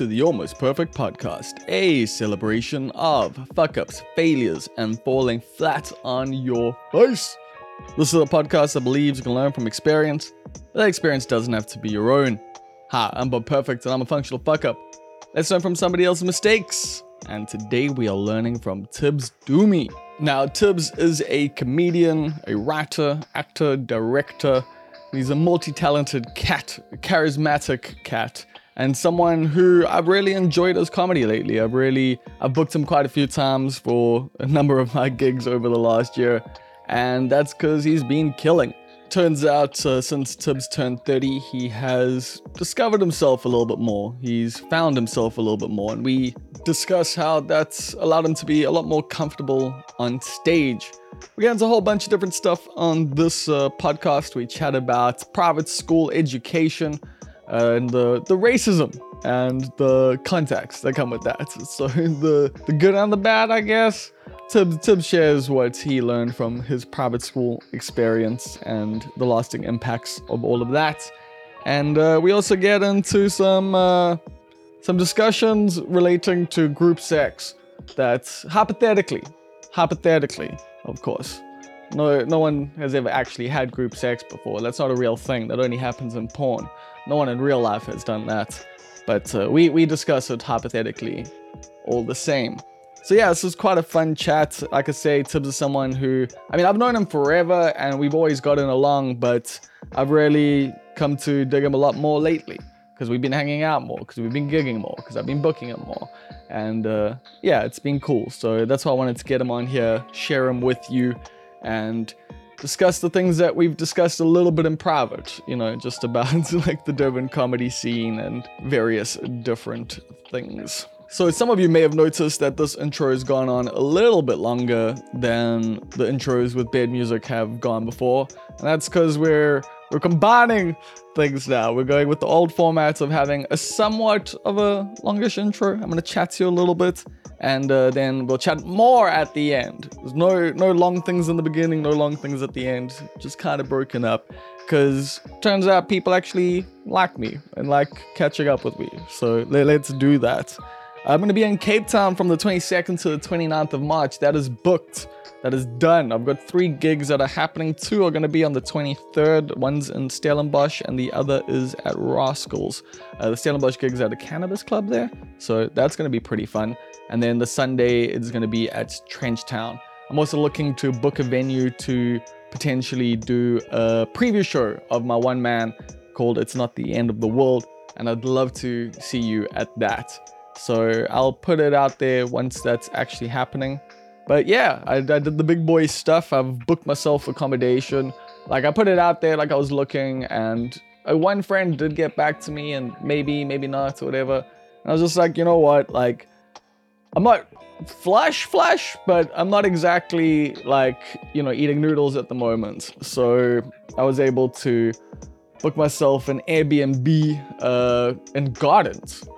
To the Almost Perfect Podcast, a celebration of fuck ups, failures, and falling flat on your face. This is a podcast that believes you can learn from experience, but that experience doesn't have to be your own. Hi, I'm Bob Perfect and I'm a functional fuck up. Let's learn from somebody else's mistakes. And today we are learning from Tibs Dumi. Now, Tibs is a comedian, a writer, actor, director, He's a multi talented cat, charismatic cat, and someone who I've really enjoyed his comedy lately. I've really, I've booked him quite a few times for a number of my gigs over the last year, and that's because he's been killing. Turns out, uh, since Tibs turned 30, he has discovered himself a little bit more. He's found himself a little bit more, and we discuss how that's allowed him to be a lot more comfortable on stage. We get into a whole bunch of different stuff on this uh, podcast. We chat about private school education and the, the racism and the context that come with that. So the, the good and the bad, I guess. Tib, Tib shares what he learned from his private school experience and the lasting impacts of all of that. And uh, we also get into some uh, some discussions relating to group sex. That's hypothetically, hypothetically, of course. No, no one has ever actually had group sex before. That's not a real thing. That only happens in porn. No one in real life has done that. But uh, we we discuss it hypothetically, all the same. So yeah, this was quite a fun chat. Like I say, Tibs is someone who, I mean, I've known him forever and we've always gotten along, but I've really come to dig him a lot more lately because we've been hanging out more, because we've been gigging more, because I've been booking him more. And uh, yeah, it's been cool. So that's why I wanted to get him on here, share him with you, and discuss the things that we've discussed a little bit in private, you know, just about like the Durban comedy scene and various different things. So some of you may have noticed that this intro has gone on a little bit longer than the intros with bad music have gone before. And that's because we're we're combining things now. We're going with the old formats of having a somewhat of a longish intro. I'm gonna chat to you a little bit, and uh, then we'll chat more at the end. There's no no long things in the beginning, no long things at the end. Just kind of broken up, because turns out people actually like me and like catching up with me. So let, let's do that. I'm going to be in Cape Town from the 22nd to the 29th of March. That is booked. That is done. I've got three gigs that are happening. Two are going to be on the 23rd. One's in Stellenbosch and the other is at Rascals. Uh, the Stellenbosch gigs at a cannabis club there. So that's going to be pretty fun. And then the Sunday is going to be at Trenchtown. I'm also looking to book a venue to potentially do a preview show of my one man called It's Not the End of the World. And I'd love to see you at that. So I'll put it out there once that's actually happening. But yeah, I, I did the big boy stuff. I've booked myself accommodation. Like I put it out there like I was looking and one friend did get back to me and maybe, maybe not or whatever. And I was just like, you know what? Like I'm not flush flush, but I'm not exactly like, you know, eating noodles at the moment. So I was able to book myself an Airbnb uh, in Gardens,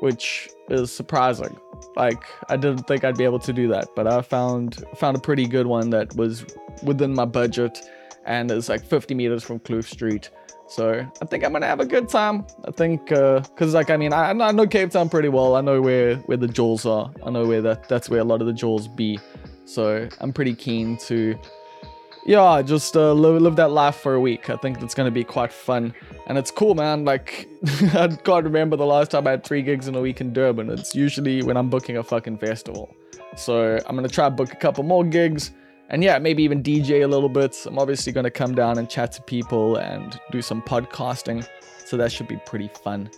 which is surprising. Like I didn't think I'd be able to do that, but I found found a pretty good one that was within my budget and is like 50 meters from Kloof Street. So I think I'm gonna have a good time. I think because uh, like I mean I, I know Cape Town pretty well. I know where where the jewels are. I know where that that's where a lot of the jewels be. So I'm pretty keen to yeah, just uh, live, live that life for a week. I think that's gonna be quite fun, and it's cool, man. Like I can't remember the last time I had three gigs in a week in Durban. It's usually when I'm booking a fucking festival. So I'm gonna try book a couple more gigs, and yeah, maybe even DJ a little bit. I'm obviously gonna come down and chat to people and do some podcasting, so that should be pretty fun.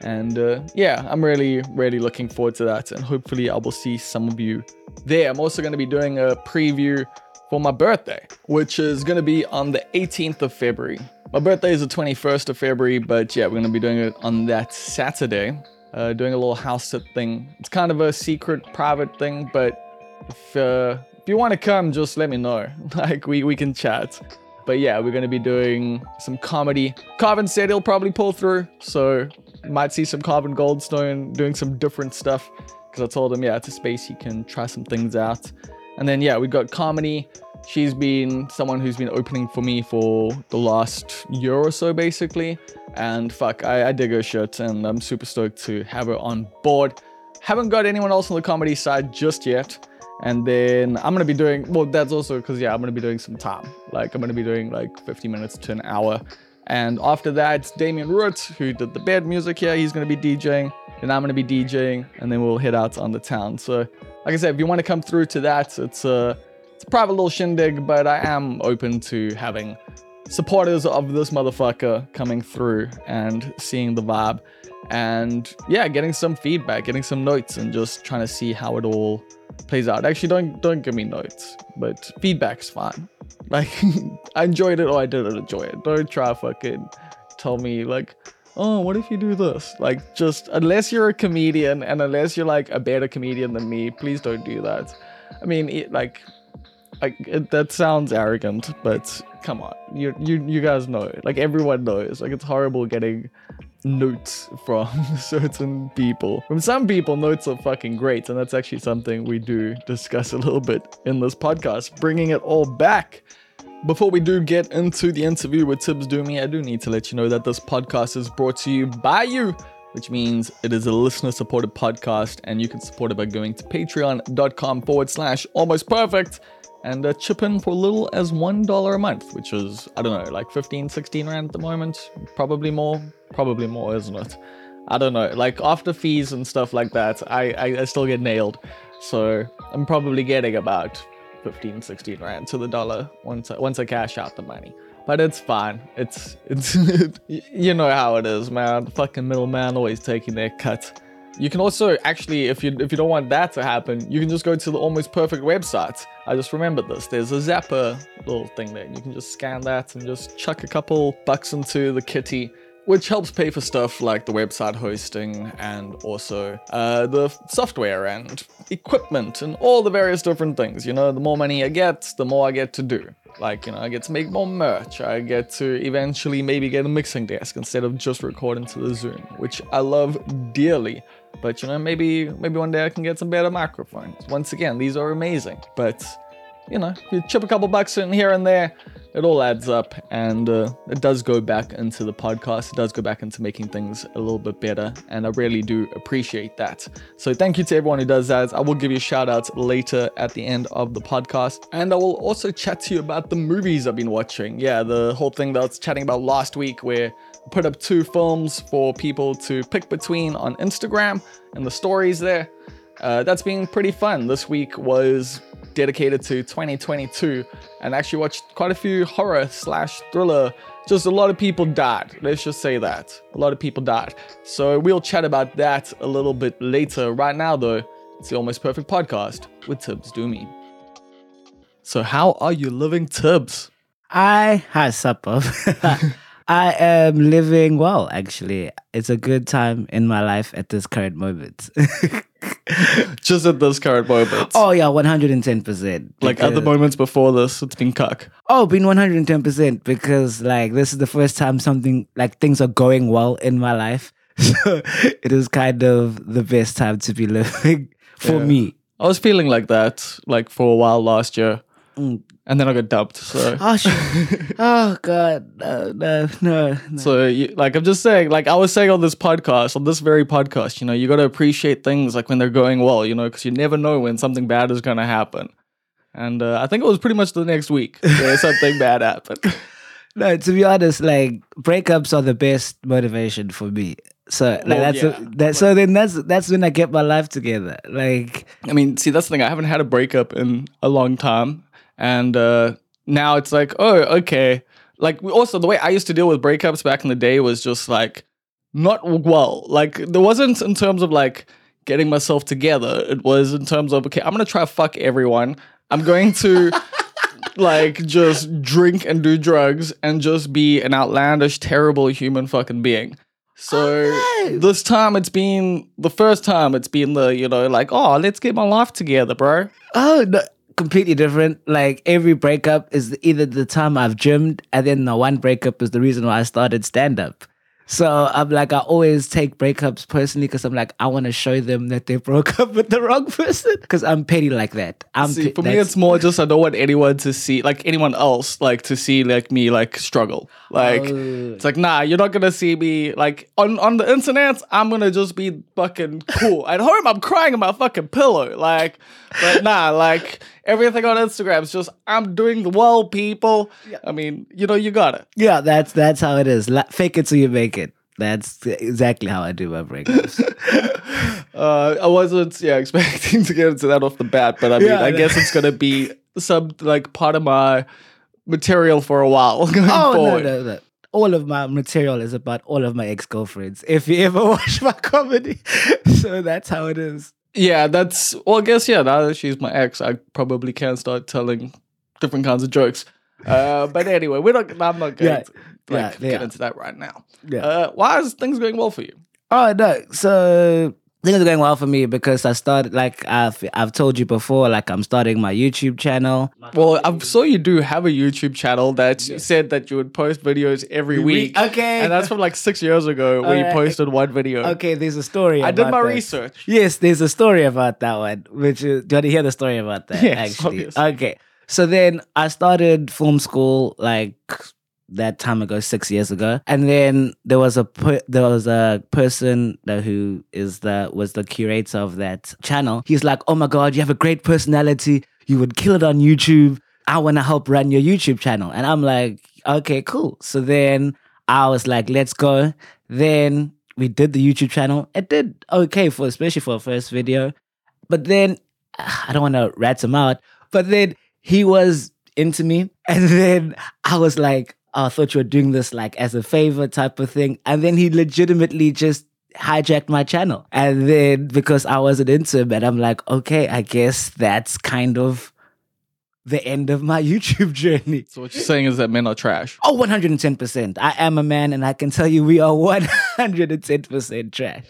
And uh, yeah, I'm really, really looking forward to that, and hopefully I will see some of you there. I'm also gonna be doing a preview for my birthday, which is going to be on the 18th of February. My birthday is the 21st of February, but yeah, we're going to be doing it on that Saturday, uh, doing a little house sit thing. It's kind of a secret, private thing, but if, uh, if you want to come, just let me know. like, we, we can chat. But yeah, we're going to be doing some comedy. Carvin said he'll probably pull through, so you might see some Carvin Goldstone doing some different stuff. Because I told him, yeah, it's a space he can try some things out. And then yeah, we've got comedy. She's been someone who's been opening for me for the last year or so, basically. And fuck, I, I dig her shit, and I'm super stoked to have her on board. Haven't got anyone else on the comedy side just yet. And then I'm gonna be doing well. That's also because yeah, I'm gonna be doing some time. Like I'm gonna be doing like 50 minutes to an hour. And after that, Damien Root, who did the bed music here, he's gonna be DJing. Then I'm gonna be DJing, and then we'll head out on the town. So, like I said, if you want to come through to that, it's a it's a private little shindig, but I am open to having supporters of this motherfucker coming through and seeing the vibe. And yeah getting some feedback getting some notes and just trying to see how it all plays out. Actually don't don't give me notes but feedback's fine. Like i enjoyed it or i didn't enjoy it. Don't try fucking tell me like oh what if you do this? Like just unless you're a comedian and unless you're like a better comedian than me please don't do that. I mean it, like like it, that sounds arrogant, but come on, you you you guys know, like everyone knows, like it's horrible getting notes from certain people. From some people, notes are fucking great, and that's actually something we do discuss a little bit in this podcast, bringing it all back. Before we do get into the interview with Tibs Dumi, I do need to let you know that this podcast is brought to you by you which means it is a listener supported podcast and you can support it by going to patreon.com forward slash almost perfect and uh, chip in for little as $1 a month, which is, I don't know, like 15, 16 Rand at the moment. Probably more. Probably more, isn't it? I don't know. Like after fees and stuff like that, I, I, I still get nailed. So I'm probably getting about 15, 16 Rand to the dollar once I, once I cash out the money. But it's fine. It's it's you know how it is, man. The fucking middleman always taking their cut. You can also actually, if you if you don't want that to happen, you can just go to the Almost Perfect website. I just remembered this. There's a Zapper little thing there. You can just scan that and just chuck a couple bucks into the kitty, which helps pay for stuff like the website hosting and also uh, the software and equipment and all the various different things. You know, the more money I get, the more I get to do. Like, you know, I get to make more merch. I get to eventually maybe get a mixing desk instead of just recording to the Zoom, which I love dearly. But you know, maybe maybe one day I can get some better microphones. Once again, these are amazing. But you know, you chip a couple bucks in here and there, it all adds up, and uh, it does go back into the podcast. It does go back into making things a little bit better, and I really do appreciate that. So thank you to everyone who does that. I will give you shout outs later at the end of the podcast, and I will also chat to you about the movies I've been watching. Yeah, the whole thing that I was chatting about last week, where put up two films for people to pick between on Instagram and the stories there. Uh, that's been pretty fun. This week was dedicated to 2022 and actually watched quite a few horror slash thriller. Just a lot of people died. Let's just say that. A lot of people died. So we'll chat about that a little bit later. Right now, though, it's the Almost Perfect podcast with Tibs Dumi. So, how are you living, Tibs? I had supper. I am living well, actually. It's a good time in my life at this current moment. Just at this current moment. Oh, yeah, 110%. Like other moments before this, it's been cuck. Oh, been 110% because, like, this is the first time something, like, things are going well in my life. So it is kind of the best time to be living for Yeah. me. I was feeling like that, like for a while last year. Mm. And then I got dumped. So, Oh, oh God. No, no, no. no. so you, like, I'm just saying, like I was saying on this podcast, on this very podcast, you know, you got to appreciate things like when they're going well, you know, because you never know when something bad is going to happen. And uh, I think it was pretty much the next week where something bad happened. No, to be honest, like breakups are the best motivation for me. So like Well, that's yeah, that. So then that's that's when I get my life together. Like I mean, see, that's the thing. I haven't had a breakup in a long time, and uh, now it's like, oh, okay. Like, also the way I used to deal with breakups back in the day was just like not well. Like, there wasn't in terms of like getting myself together. It was in terms of okay, I'm gonna try to fuck everyone. I'm going to. like just drink and do drugs and just be an outlandish terrible human fucking being so no. this time it's been the first time it's been the you know like oh let's get my life together bro oh no, completely different. Like every breakup is either the time I've gymmed, and then the one breakup is the reason why I started stand up. So I'm like, I always take breakups personally because I'm like, I want to show them that they broke up with the wrong person because I'm petty like that. I'm See, pe- for me, it's more just I don't want anyone to see, like anyone else, like to see like me like struggle. Like Oh. it's like, nah, you're not gonna see me like on on the internet. I'm gonna just be fucking cool. At home, I'm crying on my fucking pillow. Like, but nah, like everything on Instagram is just I'm doing the well, people. I mean, you know, you got it. yeah, that's that's how it is. La- fake it till you make it. That's exactly how I do my breakups. Uh, I wasn't, yeah, expecting to get into that off the bat, but I mean, Yeah, I guess it's gonna be some like part of my material for a while going oh no, no, no. All of my material is about all of my ex girlfriends. If you ever watch my comedy, so that's how it is. Yeah, that's well. I guess yeah. Now that she's my ex, I probably can start telling different kinds of jokes. Uh, but anyway, we're not. I'm not going Yeah, to like, yeah, get yeah. into that right now. Yeah. Uh, why is things going well for you? Oh no! So things are going well for me because I started like I've I've told you before. Like I'm starting my YouTube channel. Well, I saw you do have a YouTube channel that you said that you would post videos every week. Okay. And that's from like six years ago where you posted one video. okay. There's a story. I did my that. research. Yes, there's a story about that one. Which is, do you want to hear the story about that? Yes, actually. obviously. Okay. So then I started film school like that time ago, six years ago, and then there was a per- there was a person that who is the was the curator of that channel. He's like, "Oh my god, you have a great personality. You would kill it on YouTube. I want to help run your YouTube channel." And I'm like, "Okay, cool." So then I was like, "Let's go." Then we did the YouTube channel. It did okay for especially for a first video, but then I don't want to rat him out. But then he was into me, and then I was like, oh, I thought you were doing this like as a favor type of thing. And then he legitimately just hijacked my channel. And then because I wasn't into him, and I'm like, okay, I guess that's kind of the end of my YouTube journey. So what you're saying is that men are trash. Oh, 110%. I am a man, and I can tell you we are 110% trash.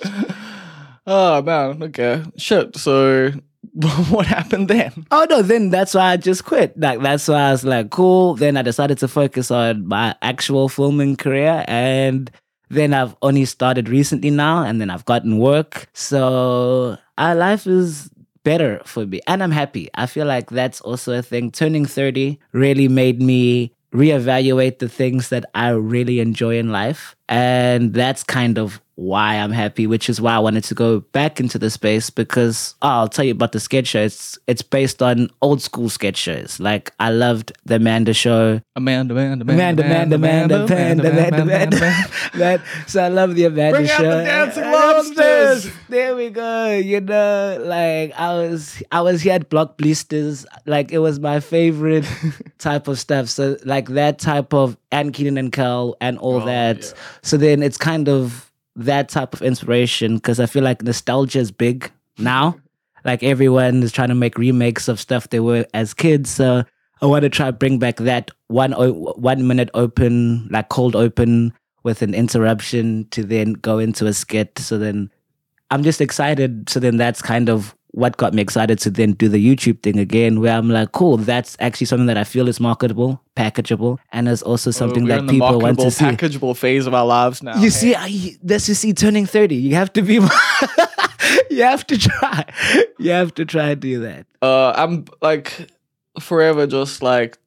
Oh man, okay. Shit. So what happened then? Oh no, then that's why I just quit. Like that's why I was like, cool. Then I decided to focus on my actual filming career and then I've only started recently now and then I've gotten work. So our life is better for me and I'm happy. I feel like that's also a thing. Turning 30 really made me reevaluate the things that I really enjoy in life. And that's kind of why I'm happy, which is why I wanted to go back into the space because oh, I'll tell you about the sketch show. It's it's based on old school sketch shows. Like I loved the Amanda show. Amanda, Amanda, Amanda, Amanda, Amanda, Amanda, Amanda, Amanda. That so I love the Amanda Bring out the dancing lobsters. There we go. You know, like I was I was here at Block Blisters. Like it was my favorite type of stuff. So like that type of and Kenan and Kel and all Oh, that. yeah. So then it's kind of that type of inspiration because I feel like nostalgia is big now. like everyone is trying to make remakes of stuff they were as kids. So I want to try bring back that one one minute open, like cold open with an interruption to then go into a skit. So then I'm just excited. So then that's kind of what got me excited to then do the YouTube thing again, where I'm like, cool, that's actually something that I feel is marketable, packageable, and is also something we're that people want to see. packageable phase of our lives now. You see, I, that's you see, turning 30. You have to be, you have to try. You have to try and do that. uh, I'm like forever just like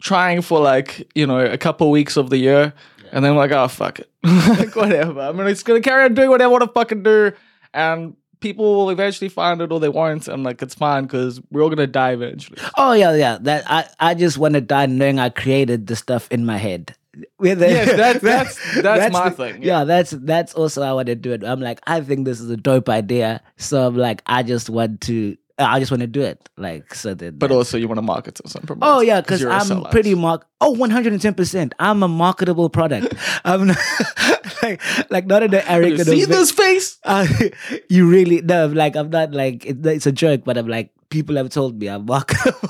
trying for like you know a couple weeks of the year, and then I'm like oh fuck it, like whatever. I mean, it's gonna carry on doing what I want to fucking do, and people will eventually find it or they won't, and like it's fine because we're all gonna die eventually. Oh yeah, yeah. That I, I just want to die knowing I created the stuff in my head. Whether- Yes, that's- that's- that's my the- thing, Yeah. that's that's also how I want to do it. I'm like, I think this is a dope idea, so I'm like, I just want to, I just want to do it. Like so that. But also, you want to market to some promote. Oh yeah, because I'm pretty mark. Oh, 110 percent. I'm a marketable product. I'm not, like like not in the arrogant. see this face? uh, you really no, like I'm not like it, it's a joke, but I'm like people have told me I'm marketable.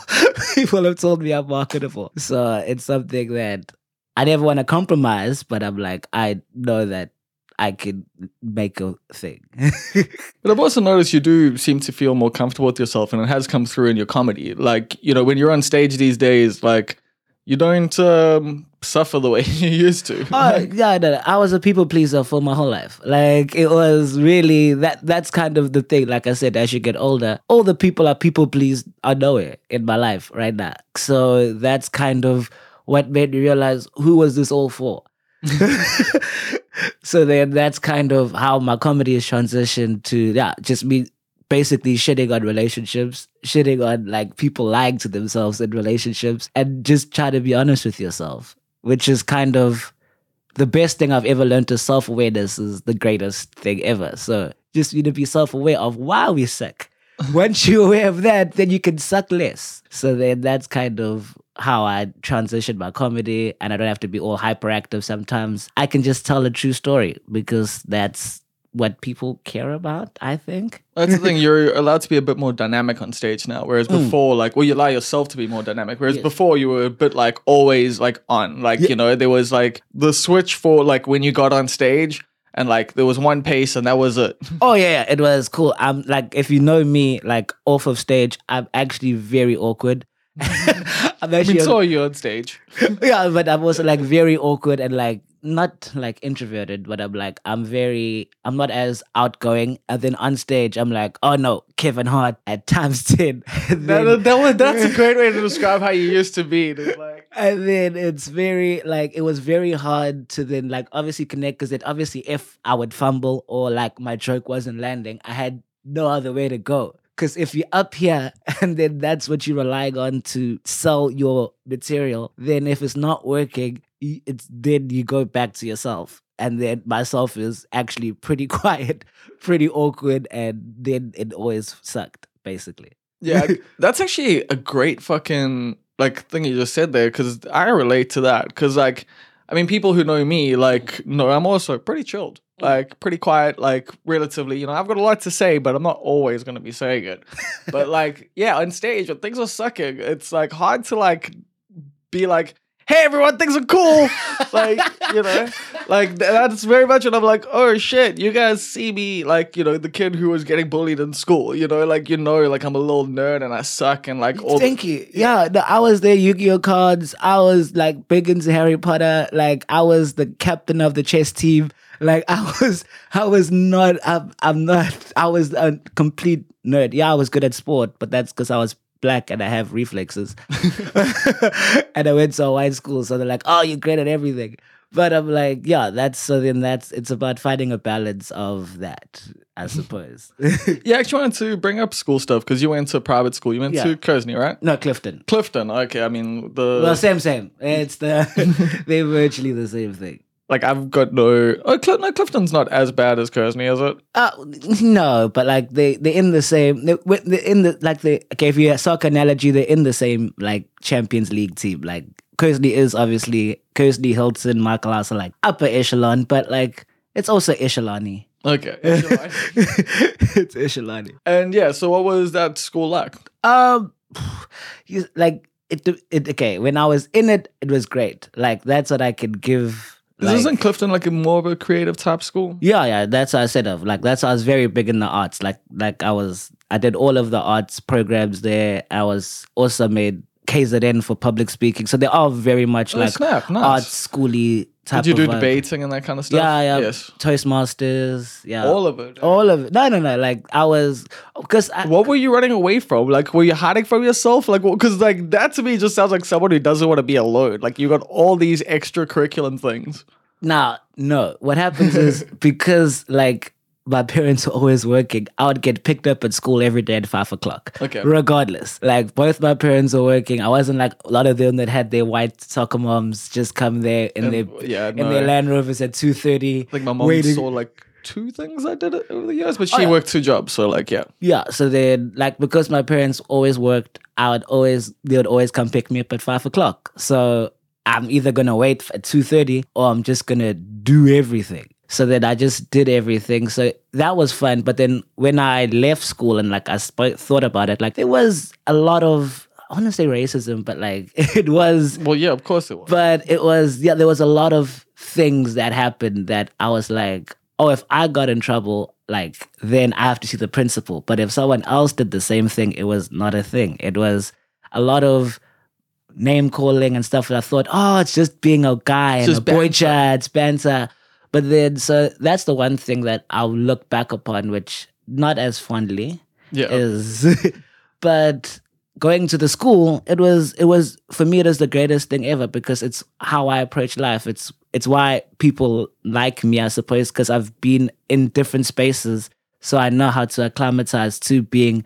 people have told me I'm marketable, so it's something that I never want to compromise. But I'm like I know that I can make a thing. But I've also noticed you do seem to feel more comfortable with yourself, and it has come through in your comedy. Like, you know, when you're on stage these days, like, you don't um, suffer the way you used to. Oh yeah, no, no, I was a people pleaser for my whole life. Like it was really that. That's kind of the thing. Like I said, as you get older, all the people are people pleased know it in my life right now. So that's kind of what made me realize who was this all for. so then that's kind of how my comedy has transitioned to yeah, just me basically shitting on relationships, shitting on like people lying to themselves in relationships, and just try to be honest with yourself, which is kind of the best thing I've ever learned is self awareness is the greatest thing ever. So just you to be self aware of why we suck. Once you're aware of that, then you can suck less. So then that's kind of how I transition my comedy and I don't have to be all hyperactive sometimes. I can just tell a true story because that's what people care about, I think. That's the thing. You're allowed to be a bit more dynamic on stage now, whereas Mm. before, like, well, you allow yourself to be more dynamic. Whereas Yes. before, you were a bit like always like on, like Yeah. you know, there was like the switch for like when you got on stage, and like there was one pace, and that was it. Oh yeah, yeah, it was cool. I'm like, if you know me, like off of stage, I'm actually very awkward. We actually, saw you on stage. yeah, but I'm also like very awkward and like not like introverted, but I'm like I'm very, I'm not as outgoing. And then on stage, I'm like, oh no, Kevin Hart at times ten. Then- that was, that's a great way to describe how you used to be. Like, and then it's very like it was very hard to then like obviously connect because it obviously if I would fumble or like my joke wasn't landing, I had no other way to go. Because if you're up here and then that's what you're relying on to sell your material, then if it's not working, it's then you go back to yourself. And then myself is actually pretty quiet, pretty awkward, and then it always sucked, basically. yeah, that's actually a great fucking like thing you just said there because I relate to that because like I mean people who know me like know I'm also pretty chilled like pretty quiet like relatively you know I've got a lot to say but I'm not always gonna be saying it but like yeah on stage when things are sucking it's like hard to like be like hey everyone things are cool like you know like that's very much and i'm like oh shit you guys see me like you know the kid who was getting bullied in school you know like you know like i'm a little nerd and i suck and like all Thank you. Yeah, no, I was there. Yu-Gi-Oh cards. I was like big into Harry Potter. Like I was the captain of the chess team. Like I was, I was not. I'm, I'm not. I was a complete nerd. Yeah, I was good at sport, but that's because I was black and I have reflexes. and I went to a white school, so they're like, "Oh, you're great at everything." But I'm like, yeah, that's so. Then that's it's about finding a balance of that, I suppose. yeah i actually wanted to bring up school stuff because you went to private school you went Yeah. to Kearsney right no, Clifton. clifton okay i mean the Well, same, same. It's the they're virtually the same thing. Like i've got no oh Cl- no clifton's not as bad as Kearsney is it Uh, no, but like they they're in the same. They, they're in the like the okay. If you have soccer analogy, they're in the same like Champions League team. Like Kearsney is obviously Kearsney, Hilton, Michael are like upper echelon, but like it's also echelony. okay it's echelony. and yeah so what was that school like Um, you, like it, it. Okay, when I was in it, it was great. Like that's what I could give. Like- isn't clifton like a more of a creative type school Yeah, yeah, that's what I said of. Like that's I was very big in the arts. Like like I was I did all of the arts programs there. I was also made KZN for public speaking. So they are very much Oh, like snap, nice. arts schooly type Did you do debating and that kind of stuff? Yeah, yeah. Yes. Toastmasters. Yeah. All of it. all of it. No, no, no. Like I was because What were you running away from? Like, were you hiding from yourself? Like, because like that to me just sounds like someone who doesn't want to be alone. Like, you got all these extracurricular things. Now, no. What happens is because like my parents were always working, I would get picked up at school every day at five o'clock. Okay. Regardless. Like both my parents were working. I wasn't like a lot of them that had their white soccer moms just come there in And- their yeah, in their. Land Rovers at two thirty. Like, my mom waiting. saw like two things I did it over the years, but Oh, she yeah. worked two jobs. So, like, yeah. Yeah. So then like because my parents always worked, I would always they would always come pick me up at five o'clock. So I'm either gonna wait at two thirty or I'm just gonna do everything. So then I just did everything. So that was fun. But then when I left school and like I sp- thought about it, like there was a lot of I want to say racism, but like it was Well, yeah, of course it was. but it was yeah there was a lot of things that happened that i was like oh if i got in trouble like then i have to see the principal but if someone else did the same thing it was not a thing it was a lot of name calling and stuff. And I thought, oh, it's just being a guy and just a boy banter. chat, it's banter. But then, so that's the one thing that I'll look back upon, which not as fondly Yeah. is but going to the school it was it was for me it was the greatest thing ever because it's how i approach life it's it's why people like me i suppose because i've been in different spaces so i know how to acclimatize to being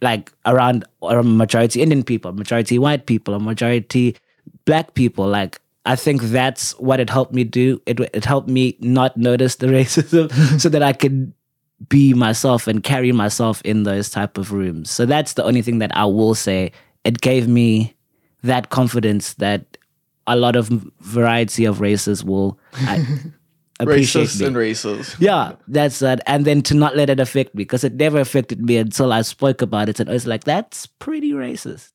like around a majority indian people majority white people a majority black people like I think that's what it helped me do. It it helped me not notice the racism, so that I could be myself and carry myself in those type of rooms. So that's the only thing that I will say. It gave me that confidence that a lot of variety of races will I, appreciate Racists me. and races. yeah, that's that. And then to not let it affect me because it never affected me until I spoke about it, and I was like, "That's pretty racist."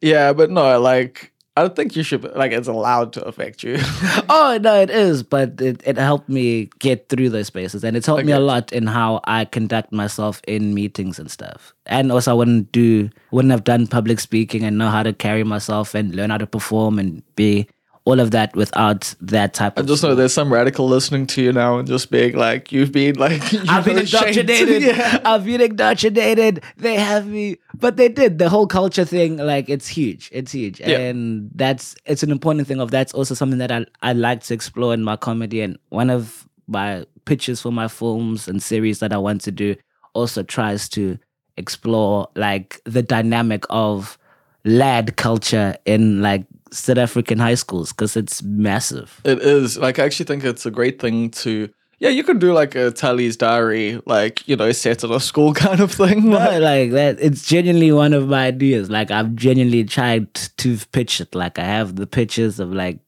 Yeah, but no, like I don't think you should like it's allowed to affect you. oh no, it is, but it, it helped me get through those spaces, and it's helped me a lot in how I conduct myself in meetings and stuff. And also, I wouldn't do, wouldn't have done public speaking and know how to carry myself and learn how to perform and be all of that without that type I just know there's some radical listening to you now and just being like, you've been like, you I've been indoctrinated. yeah. I've been indoctrinated. They have me, but they did the whole culture thing. Like it's huge. It's huge, Yeah. and that's it's an important thing. Of that's also something that I I like to explore in my comedy. And one of my pitches for my films and series that I want to do also tries to explore like the dynamic of lad culture in like South African high schools because it's massive. It is. Like, I actually think it's a great thing to. Yeah, you could do like a Tully's diary, like, you know, set at a school kind of thing. No, Like, like that. It's genuinely one of my ideas. Like I've genuinely tried to pitch it. Like I have the pictures of like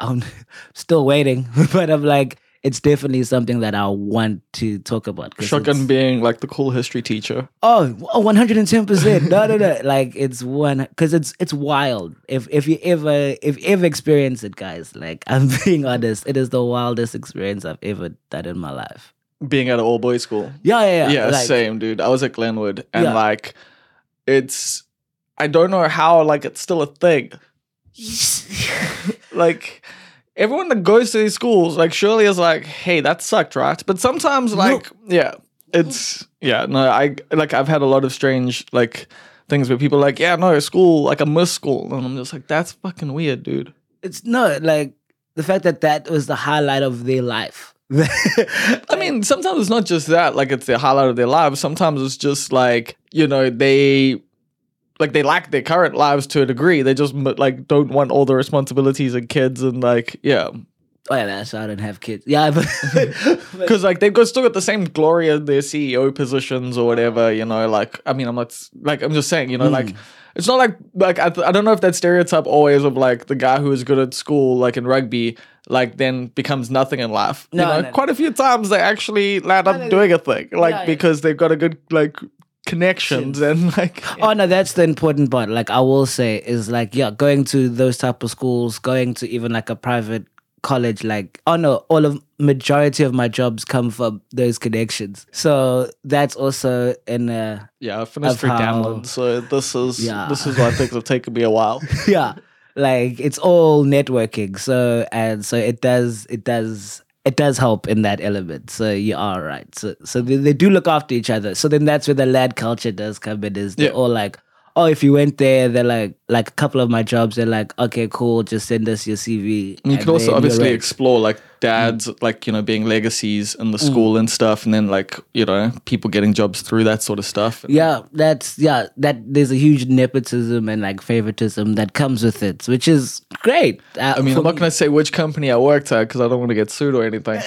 I'm still waiting, but I'm like it's definitely something that I want to talk about. Shotgun being like the cool history teacher. Oh, 110 percent. No, no, no. Like it's one because it's it's wild. If if you ever if you ever experience it, guys, like I'm being honest, it is the wildest experience I've ever done in my life. Being at an all boys school. Yeah, yeah, yeah. Yeah, like, same, dude. I was at Glenwood and Yeah. like, it's. I don't know how, like, it's still a thing. like everyone that goes to these schools, like surely is like, hey, that sucked, right? But sometimes, like, yeah, it's yeah, no, I like I've had a lot of strange like things where people are like, yeah, no, school, like I miss school, and I'm just like, that's fucking weird, dude. it's no like the fact that that was the highlight of their life. I mean, sometimes it's not just that, like it's the highlight of their lives. Sometimes it's just like, you know, they like they lack their current lives to a degree. They just like don't want all the responsibilities and kids and like, yeah. oh yeah, that's why I don't have kids. Yeah, Because like they've got still got the same glory in their CEO positions or whatever, you know. Like I mean, I'm not like I'm just saying, you know, like hmm. it's not like like I, th- I don't know if that stereotype always of like the guy who is good at school, like in rugby, like then becomes nothing in life. You No, know, no, no. quite a few times they actually land No, up no, doing a thing, like because they've got a good like connections and like oh no, that's the important part. Like I will say is like yeah, going to those type of schools, going to even like a private college, like oh no, all of majority of my jobs come from those connections. So that's also in uh yeah, I finished Of through how- Downland, so this is Yeah. this is why things have taken me a while. yeah like it's all networking so and so it does it does it does help in that element. So you are right. So so they, they do look after each other. So then that's where the lad culture does come in is they're Yeah. all like oh if you went there they're like like a couple of my jobs they're like okay cool just send us your cv And you and can also obviously explore like dads, like you know, being legacies in Mm. the school and stuff, and then like you know, people getting jobs through that sort of stuff. yeah that's yeah that there's a huge nepotism and like favoritism that comes with it which is great uh, I mean, I'm not going to say which company I worked at because I don't want to get sued or anything.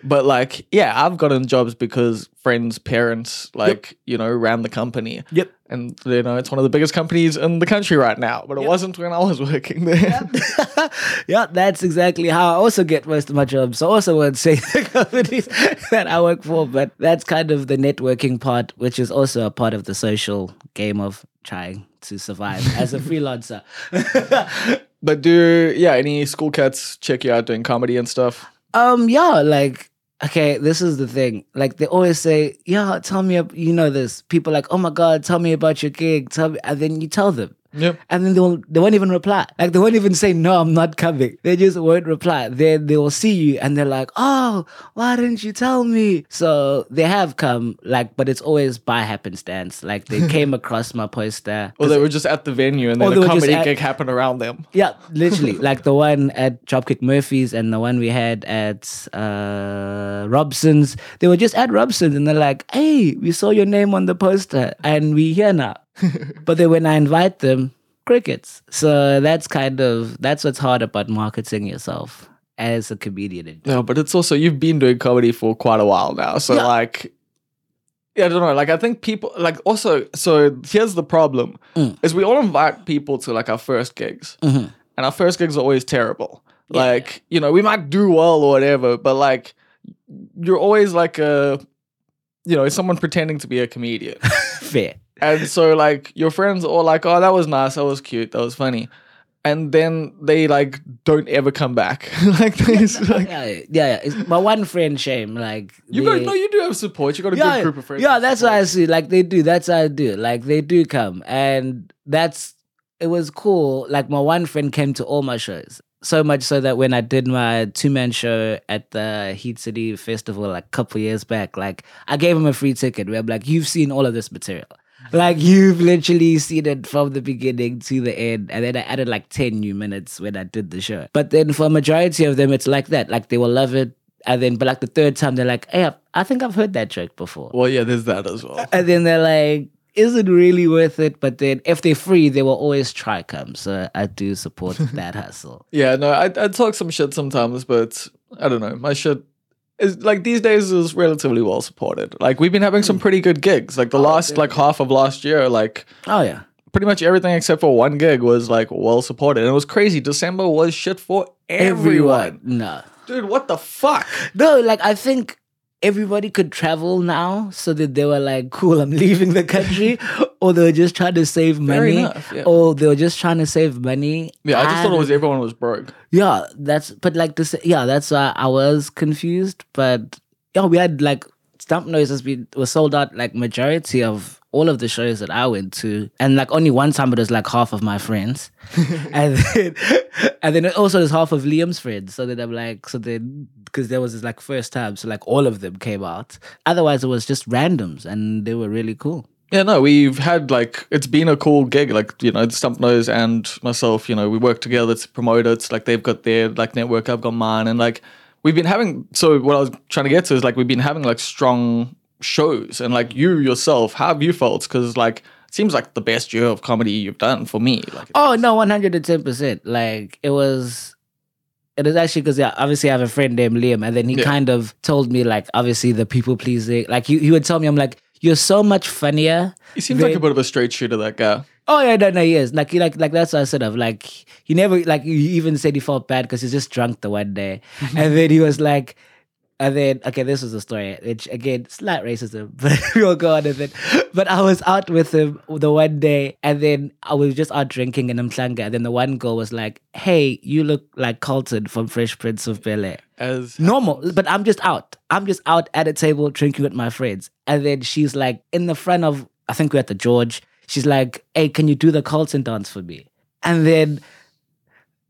but like, yeah, I've gotten jobs because friends, parents, like you know, ran the company. Yep. And you know, it's one of the biggest companies in the country right now. But it wasn't when I was working there. yeah, that's exactly how I also get most of my jobs. I also won't say the companies that I work for, but that's kind of the networking part, which is also a part of the social game of trying to survive as a freelancer. but do yeah, any school cats check you out doing comedy and stuff? um, yeah, like okay, this is the thing. Like they always say, yeah, tell me, you know this. People like, oh my god, tell me about your gig. Tell me, and then you tell them. Yep. And then they will they won't even reply. Like they won't even say no, I'm not coming. They just won't reply. Then they will see you and they're like, oh, why didn't you tell me? So they have come, like, but it's always by happenstance. Like they came across my poster. Or they were just at the venue and then they a comedy at- gig happened around them. Yeah, literally. like the one at Dropkick Murphy's and the one we had at uh, Robson's. They were just at Robson's and they're like, hey, we saw your name on the poster and we here now. but then when I invite them, crickets. So that's kind of, that's what's hard about marketing yourself as a comedian. No, but it's also you've been doing comedy for quite a while now. So Yeah. like yeah, I don't know. Like I think people like also so here's the problem Mm. is we all invite people to like our first gigs. Mhm. And our first gigs are always terrible. Yeah. Like, you know, we might do well or whatever, but like you're always like a you know, someone pretending to be a comedian. Fair. And so like your friends are all like, "Oh, that was nice. That was cute. That was funny." And then they like don't ever come back. like they just, like Yeah, yeah, yeah. It's my one friend, Shame, like, you they- got no, you do have support. You got a yeah, good group of friends. Yeah, that's what I see. Like they do. That's how I do. Like they do come, and that's it was cool. Like my one friend came to all my shows. So much so that when I did my two man show at the Heat City Festival like a couple years back, like I gave him a free ticket. Where I'm like, you've seen all of this material. Like you've literally seen it from the beginning to the end, and then I added like ten new minutes when I did the show. But then for a majority of them, it's like that. Like they will love it, and then but like the third time they're like, "Hey, I- I think I've heard that joke before." Well, yeah, there's that as well. And then they're like, is it really worth it? But then if they're free, they will always try come. So I do support that hustle. Yeah, no, I I talk some shit sometimes, but I don't know. My shit is like these days is relatively well supported. Like we've been having some hmm. pretty good gigs. Like the oh, last like half of last year, like Oh yeah. pretty much everything except for one gig was like well supported. And it was crazy. December was shit for everyone. No. Dude, what the fuck? No, like I think everybody could travel now so that they were like, cool, I'm leaving the country. or they were just trying to save money. enough, yeah. Or they were just trying to save money. Yeah, I just thought it was everyone was broke. Yeah, that's but like this. Yeah, that's why I was confused. But yeah, we had like Stump noises we were sold out like majority of all of the shows that I went to, and like only one time it was like half of my friends, and then and then also was half of Liam's friends. So then I'm like, so then because there was this like first time, so like all of them came out. Otherwise, it was just randoms, and they were really cool. Yeah, no, we've had like it's been a cool gig. Like you know, Stump Nose and myself, you know, we work together to promote it. It's Like they've got their like network, I've got mine, and like we've been having. So what I was trying to get to is like we've been having like strong shows, and like you yourself, how have you felt? Because like it seems like the best year of comedy you've done for me. Like Oh no, one hundred and ten percent. Like it was. It was actually because yeah, obviously I have a friend named Liam, and then he Yeah. kind of told me like obviously the people pleasing. Like he, he would tell me, I'm like, you're so much funnier. he seems like a bit of a straight shooter. That guy. Oh yeah, no, no, he is. Like he like like that's what I said of like he never like he even said he felt bad because he's just drunk the one day, and then he was like. And then, okay, this was the story. Which again, slight racism, but we'll go on with it. But I was out with him the one day, and then I was just out drinking in Umhlanga. And then the one girl was like, "Hey, you look like Carlton from Fresh Prince of Bel Air." As normal, but I'm just out. I'm just out at a table drinking with my friends. And then she's like in the front of, I think we're at the George. She's like, hey, can you do the Carlton dance for me? And then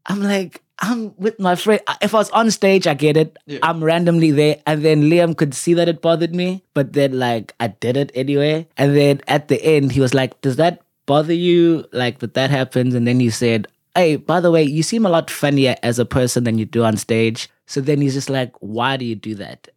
I'm like, I'm with my friend. If I was on stage, I get it. Yeah. I'm randomly there. And then Liam could see that it bothered me, but then like I did it anyway. And then at the end, he was like, does that bother you? Like that that happens? And then he said, hey, by the way, you seem a lot funnier as a person than you do on stage. So then he's just like, why do you do that?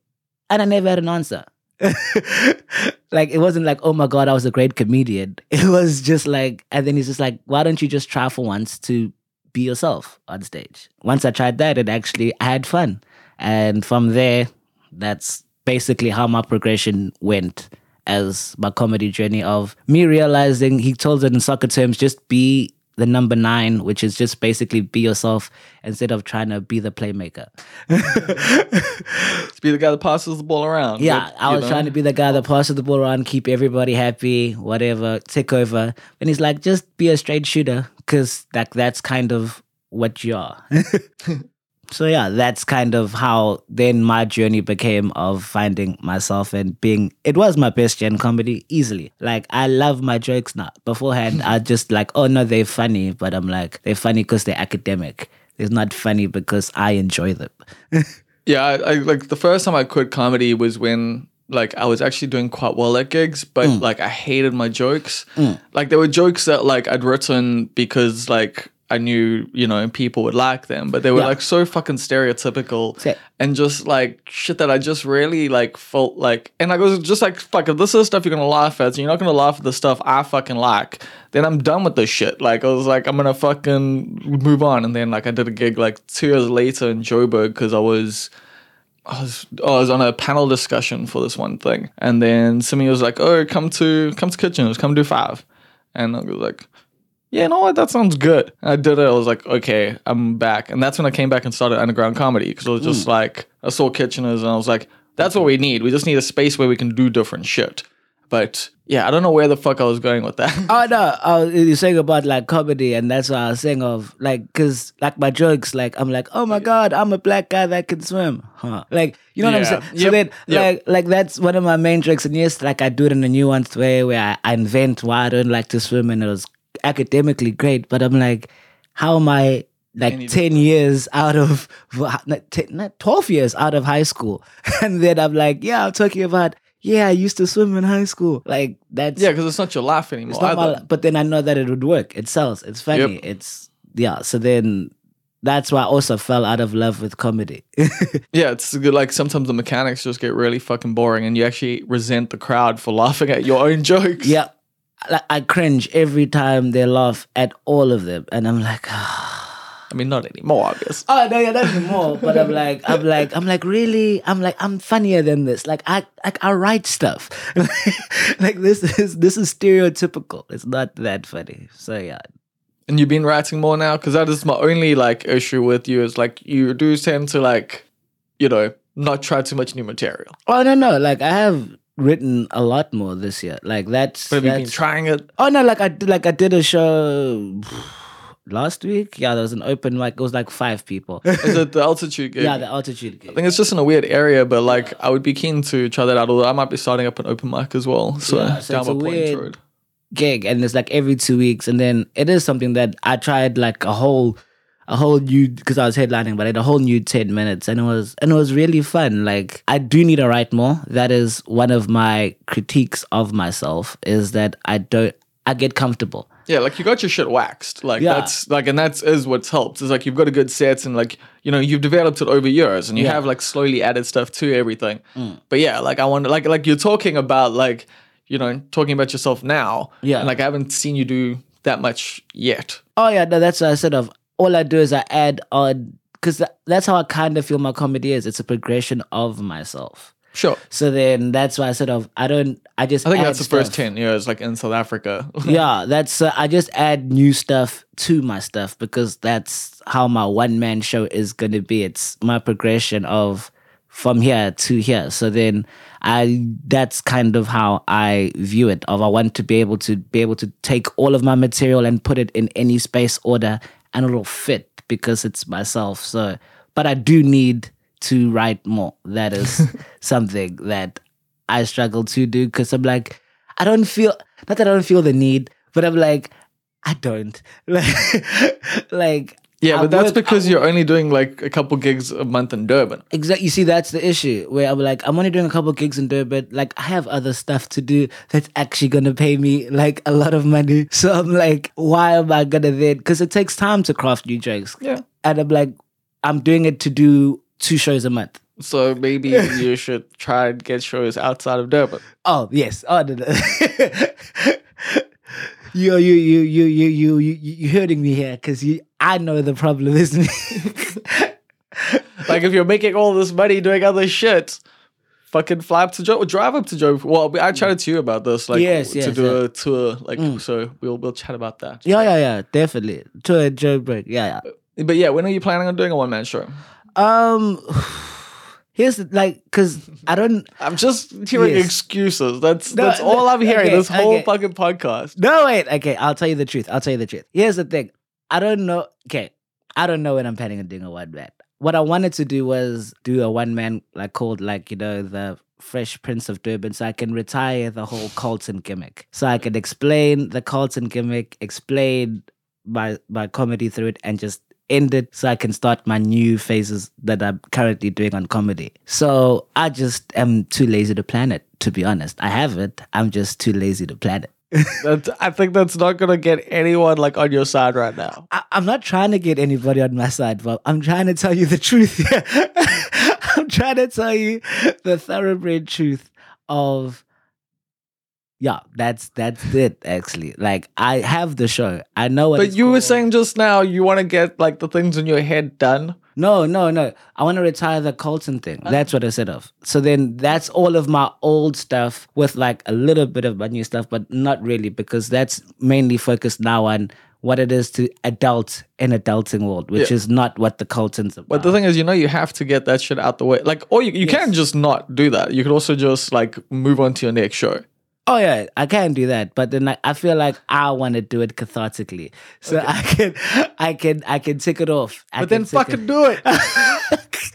And I never had an answer. like it wasn't like, oh my god, I was a great comedian. It was just like, and then he's just like, why don't you just try for once to be yourself on stage? Once I tried that, it actually I had fun, and from there, that's basically how my progression went as my comedy journey of me realizing he told it in soccer terms, just be the number nine, which is just basically be yourself instead of trying to be the playmaker. be the guy that passes the ball around. Yeah, but, I was know. trying to be the guy that passes the ball around, keep everybody happy, whatever, take over. And he's like, just be a straight shooter, because like that's kind of what you are. so yeah, that's kind of how then my journey became of finding myself and being. It was my best gen comedy easily. Like I love my jokes now. Beforehand, I just like, oh no, they're funny, but I'm like, they're funny because they're academic. It's not funny because I enjoy them. Yeah, I, I like the first time I quit comedy was when like I was actually doing quite well at gigs, but mm. like I hated my jokes. Mm. Like there were jokes that like I'd written because like I knew, you know, people would like them, but they were Yeah. like so fucking stereotypical and just like shit that I just really like felt like and I was just like fuck if this is stuff you're gonna laugh at, and you're not gonna laugh at the stuff I fucking like, then I'm done with this shit. Like I was like, I'm gonna fucking move on. And then like I did a gig like two years later in Joburg because I was I was oh, I was on a panel discussion for this one thing, and then somebody was like, "Oh, come to come to kitchens, come do five. and I was like, "Yeah, you know what? That sounds good." And I did it. I was like, "Okay, I'm back," and that's when I came back and started underground comedy because it was just hmm. like I saw Kitcheners, and I was like, "That's what we need. We just need a space where we can do different shit." But yeah, I don't know where the fuck I was going with that. Oh no, oh, you're saying about like comedy, and that's what I was saying of like, cause like my jokes, like I'm like, oh my god, I'm a black guy that can swim, huh? Like you know what Yeah. I'm saying? So Yep. then, Yep. like, like that's one of my main jokes, and yes, like I do it in a nuanced way where I, I invent why I don't like to swim, and it was academically great, but I'm like, how am I? Like Any ten years out of not, 10, not twelve years out of high school, and then I'm like, yeah, I'm talking about yeah, I used to swim in high school. Like that's yeah, because it's not your laugh anymore. it's not either. my, but then I know that it would work. It sells. It's funny. Yep. It's yeah. So then that's why I also fell out of love with comedy. Yeah, it's good. Like sometimes the mechanics just get really fucking boring, and you actually resent the crowd for laughing at your own jokes. yeah. Like I cringe every time they laugh at all of them, and I'm like, oh I mean, not anymore, guess. Oh no, yeah, not anymore. but I'm like, I'm like, I'm like, really? I'm like, I'm funnier than this. Like I, like I write stuff. like this is this is stereotypical. It's not that funny. So yeah, And you've been writing more now because that is my only like issue with you is like you do tend to like, you know, not try too much new material. Oh no, no. Like I have written a lot more this year. Like that's. But have you been that's- trying it? oh no, like I. Like I did a show last week. Yeah, there was an open mic. It was like five people. Is it the altitude gig? yeah, the altitude. Gig. I think it's just in a weird area, but like I would be keen to try that out. Although I might be starting up an open mic as well. So, Yeah, so down it's a by Point weird- Road. gig and it's like every two weeks and then it is something that i tried like a whole a whole new because i was headlining but i had a whole new 10 minutes and it was and it was really fun like i do need to write more that is one of my critiques of myself is that i don't i get comfortable Yeah, like you got your shit waxed. Like Yeah. that's like, and that's is what's helped. It's like you've got a good set, and like you know you've developed it over years, and you Yeah. have like slowly added stuff to everything. Mm. But yeah, like I want like like you're talking about like you know talking about yourself now. Yeah. and like I haven't seen you do that much yet. Oh yeah, no, that's what I said. Of all I do is I add on because that's how I kind of feel my comedy is. It's a progression of myself. Sure, So then that's why I said of I don't. I just. I think that's the first stuff. ten years, like in South Africa. yeah, that's uh, I just add new stuff to my stuff because that's how my one man show is going to be. It's my progression of from here to here. So then I that's kind of how I view it. Of I want to be able to be able to take all of my material and put it in any space order and it'll fit because it's myself. So but I do need to write more. That is something that I struggle to do because I'm like, I don't feel not that I don't feel the need, but I'm like, I don't like like yeah, I but that's would- because you're only doing like a couple gigs a month in Durban. Exactly. You see, that's the issue where I'm like, I'm only doing a couple gigs in Durban. Like, I have other stuff to do that's actually gonna pay me like a lot of money. So I'm like, why am I gonna then? Because it takes time to craft new jokes. Yeah. And I'm like, I'm doing it to do two shows a month. So maybe you should try and get shows outside of Durban. Oh yes. Oh, no, no. you, you, you, you, you, you, you, you're hurting me here because I know the problem isn't. like if you're making all this money doing other shit, fucking fly up to Joe, drive up to Joe. Well, I mm. chatted to you about this, like yes, yes, to do yeah. a tour, like mm. so we'll we'll chat about that. Yeah, yeah, yeah, definitely tour Joe break. Yeah, yeah. But yeah, when are you planning on doing a one man show? Um, here's the, like, cause I don't. I'm just hearing Yes. excuses. That's No, that's no, all I'm hearing. okay, this whole okay. fucking podcast. No wait. Okay, I'll tell you the truth. I'll tell you the truth. Here's the thing. I don't know. Okay, I don't know when I'm planning on doing a one man. what I wanted to do was do a one man like called like you know the Fresh Prince of Durban, so I can retire the whole Carlton gimmick. So I can explain the Carlton gimmick, explain my my comedy through it, and just end it so I can start my new phases that I'm currently doing on comedy. So I just am too lazy to plan it. To be honest, I have it. I'm just too lazy to plan it. That's, I think that's not gonna get anyone like on your side right now. I, I'm not trying to get anybody on my side, but I'm trying to tell you the truth. I'm trying to tell you the thoroughbred truth of yeah, that's that's it actually. Like I have the show. I know what But it's you were saying just now you want to get like the things in your head done. No, no, no. I want to retire the Carlton thing. Uh. That's what I said of. So then that's all of my old stuff with like a little bit of my new stuff, but not really because that's mainly focused now on what it is to adult in a adulting world, which Yeah. is not what the Carlton's about. But the thing is, you know, you have to get that shit out the way. Like, or you, you Yes. can just not do that. You could also just like move on to your next show. Oh yeah, I can do that, but then like, I feel like I want to do it cathartically, so I can, I can, I can tick it off. I But then fucking do it. it.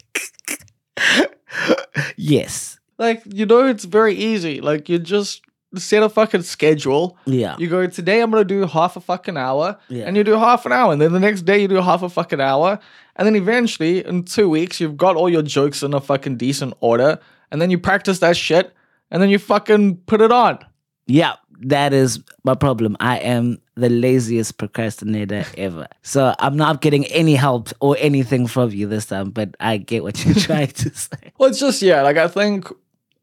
yes, like, you know, it's very easy. Like, you just set a fucking schedule. yeah, You go, today I'm going to do half a fucking hour. Yeah. And you do half an hour. And then the next day you do half a fucking hour. And then eventually, in two weeks, you've got all your jokes in a fucking decent order. And then you practice that shit. And then you fucking put it on. yeah. That is my problem. I am the laziest procrastinator ever. So I'm not getting any help or anything from you this time. But I get what you're trying to say. Well, it's just yeah, like I think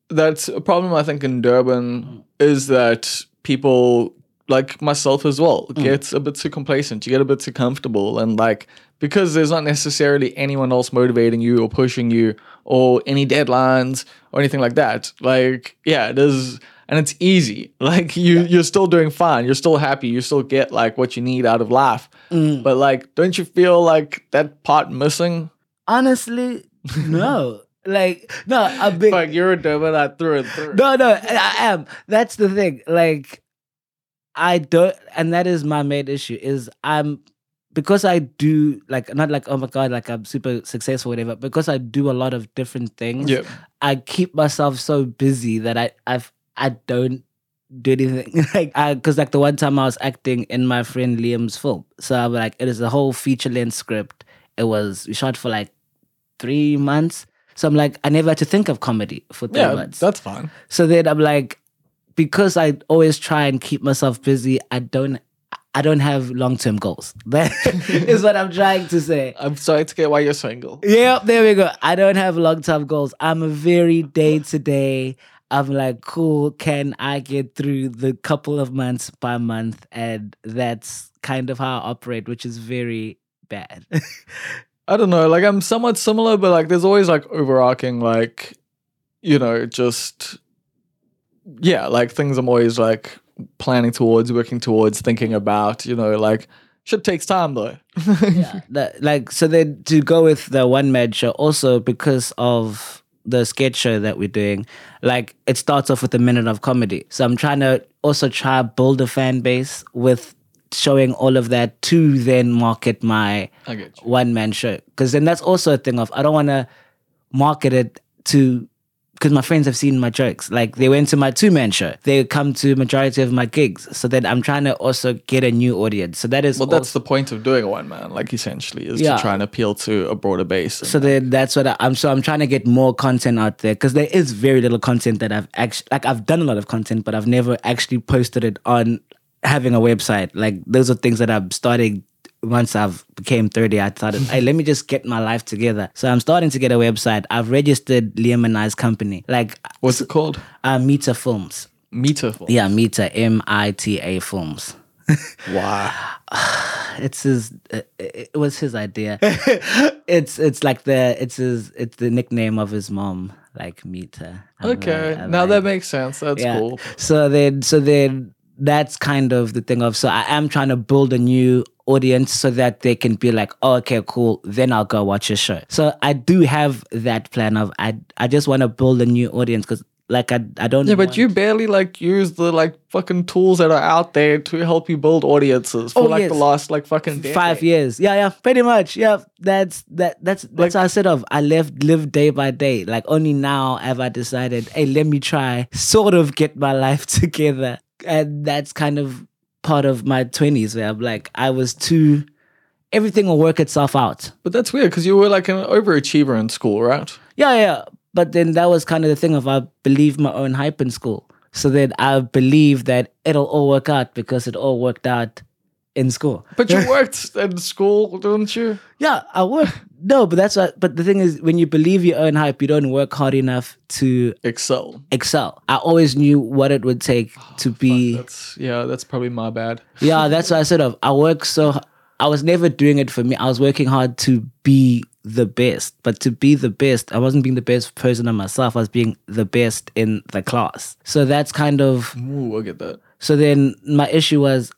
that's a problem. I think in Durban is that people like myself as well mm. gets a bit too complacent. You get a bit too comfortable, and like because there's not necessarily anyone else motivating you or pushing you or any deadlines or anything like that. Like yeah, it is. And it's easy. Like you, you're still doing fine. You're still happy. You still get like what you need out of life. Mm. But like, don't you feel like that part missing? Honestly, no. Like no, a big Like you're a Durbanite through and through. No, no, I am. That's the thing. Like, I don't, and that is my main issue. Is I'm because I do like not like oh my god, like I'm super successful, whatever. Because I do a lot of different things. Yeah. I keep myself so busy that I I've I don't do anything like I because like the one time I was acting in my friend Liam's film, so I'm like it is a whole feature length script. It was we shot for like three months. So I'm like, I never had to think of comedy for three Yeah, months. that's fine. So then I'm like, because I always try and keep myself busy, I don't I don't have long term goals. That is what I'm trying to say. I'm sorry to get why you're single. Yeah, there we go. I don't have long term goals. I'm a very day to day. I'm like, cool, can I get through the couple of months by month? And that's kind of how I operate, which is very bad. I don't know. Like I'm somewhat similar, but like there's always like overarching, like you know, just yeah, like things I'm always like planning towards, working towards, thinking about. You know, like shit takes time though. yeah, that, like so then to go with the one man show also because of the sketch show that we're doing like it starts off with a minute of comedy so i'm trying to also try build a fan base with showing all of that to then market my I get you. one man show because then that's also a thing of i don't want to market it to because my friends have seen my jokes like they went to my two man show they come to majority of my gigs so then i'm trying to also get a new audience so that is Well, that's the point of doing a one man, like essentially, is Yeah. to try and appeal to a broader base. So then that's what I, I'm. So I'm trying to get more content out there because there is very little content that I've actually like. I've done a lot of content, but I've never actually posted it on having a website. Like those are things that I'm starting. Once I've became 30, I thought, hey, let me just get my life together. So I'm starting to get a website. I've registered Liam and I's company, like What's it called? uh, Mita Films. Meter. Films. Yeah, Mita, M I T A Films. Wow. it's his uh, it was his idea it's it's like the it's his it's the nickname of his mom like Mita I'm Okay. like- now like- that makes sense. That's yeah. cool. so then so then that's kind of the thing of so I am trying to build a new audience so that they can be like oh, okay cool then I'll go watch your show so I do have that plan of I I just want to build a new audience because like I I don't. Yeah, but you barely like use the like fucking tools that are out there to help you build audiences for Oh, like the last like fucking decade. five years. Yeah, yeah, pretty much. Yeah, that's that. That's that's how I said of. I lived lived day by day. Like only now have I decided, hey, let me try sort of get my life together, and that's kind of part of my twenties where I'm like, I was too. Everything will work itself out. But that's weird because you were like an overachiever in school, right? Yeah, yeah. But then that was kind of the thing of I believed my own hype in school. So then I believe that it'll all work out because it all worked out in school. But you worked in school, didn't you? Yeah, I work. No, but that's what. But the thing is, when you believe your own hype, you don't work hard enough to Excel. excel. I always knew what it would take ah, to be. That's yeah, that's probably my bad. Yeah, that's what I said of. I work so. I was never doing it for me. I was working hard to be the best. But to be the best, I wasn't being the best person of myself. I was being the best in the class. So that's kind of. Ooh, I get that. So then my issue was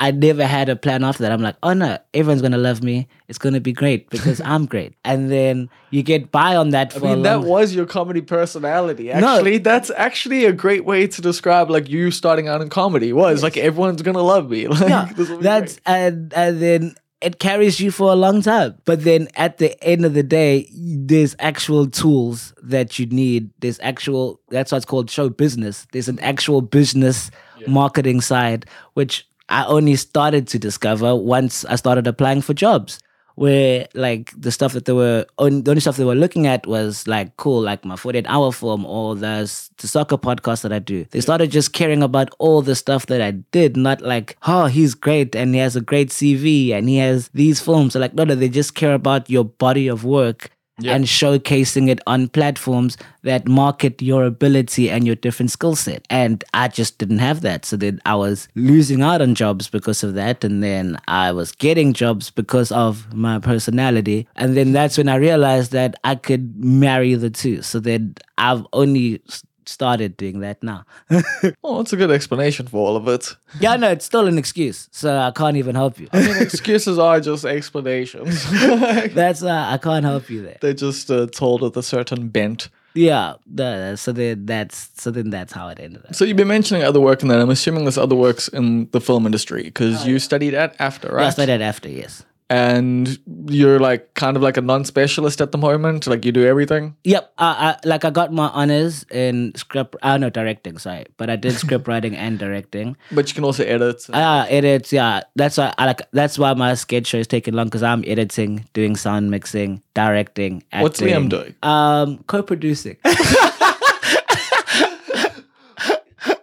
I never had a plan after that. I'm like, oh no, everyone's gonna love me. It's gonna be great because I'm great. And then you get by on that I mean, that was your comedy personality. No. Actually, that's actually a great way to describe like you starting out in comedy. Was like everyone's gonna love me. Like, yeah, this will be that's and and then it carries you for a long time. But then at the end of the day, there's actual tools that you need. There's actual that's why it's called show business. There's an actual business marketing side, which I only started to discover once I started applying for jobs. Where like the stuff that they were the only stuff they were looking at was like cool, like my 48 hour film or the, the soccer podcast that I do. They started just caring about all the stuff that I did, not like, oh, he's great and he has a great CV and he has these films. So like, no, no, they just care about your body of work Yeah. and showcasing it on platforms that market your ability and your different skill set. And I just didn't have that. So then I was losing out on jobs because of that. And then I was getting jobs because of my personality. And then that's when I realized that I could marry the two. So then I've only started doing that now. Oh, that's a good explanation for all of it. yeah, no, it's still an excuse. So I can't even help you. I mean, excuses are just explanations. That's uh, I can't help you there. They're just uh, told with a certain bent. Yeah, the, so then that's so then that's how it ended up. So you've been mentioning other work, and then I'm assuming there's other works in the film industry because you studied at AFDA, right? Yeah, I started AFDA, yes. And you're like kind of like a non-specialist at the moment. Like you do everything. Yep. I, I like I got my honors in script. I uh, no directing. Sorry, but I did script writing and directing. But you can also edit. Ah, edits. Yeah, that's why I like. That's why my sketch show is taking long because I'm editing, doing sound mixing, directing. Acting. What's Liam doing? Um, co-producing.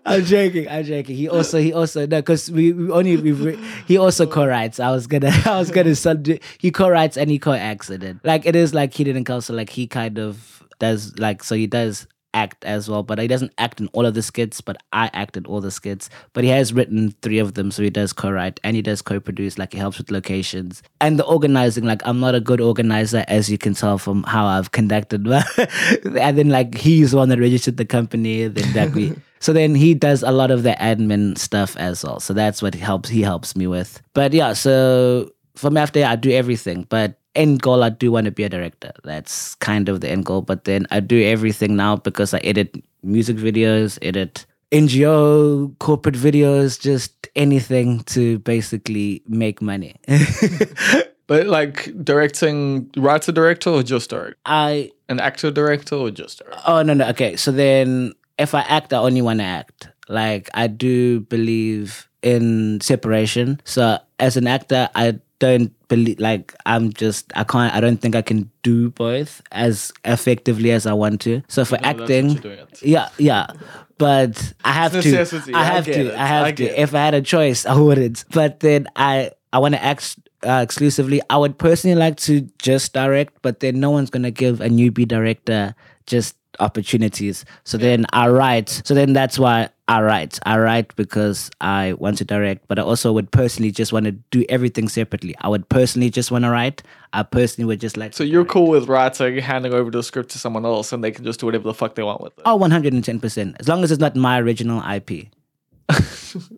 I'm joking. I'm joking. He also, he also, no, because we, we only, we, he also co-writes. I was gonna, I was gonna, he co-writes and he co-acts it. Like it is like he didn't counsel. Like he kind of does, like so he does act as well, but he doesn't act in all of the skits. But I act in all the skits. But he has written three of them, so he does co-write and he does co-produce. Like he helps with locations and the organizing. Like I'm not a good organizer, as you can tell from how I've conducted. and then like he's the one that registered the company. Then that we. So then he does a lot of the admin stuff as well. So that's what he helps he helps me with. But yeah, so for me after I do everything. But end goal I do want to be a director. That's kind of the end goal. But then I do everything now because I edit music videos, edit NGO, corporate videos, just anything to basically make money. But like directing, writer director or just direct? I An actor director or just director? Oh no no okay. So then if I act, I only want to act. Like I do believe in separation. So as an actor, I don't believe like I'm just I can't I don't think I can do both as effectively as I want to. So for No, acting, you're doing it. yeah, yeah. But I have to. necessity. I I have get to. it. I have I to. it. If I had a choice, I wouldn't. But then I I want to act uh, exclusively. I would personally like to just direct, but then no one's gonna give a newbie director just opportunities. So then I write. So then that's why I write. I write because I want to direct, but I also would personally just want to do everything separately. I would personally just want to write. I personally would just like. So you're cool with writing, handing over the script to someone else, and they can just do whatever the fuck they want with it. Oh, 110%. As long as it's not my original IP.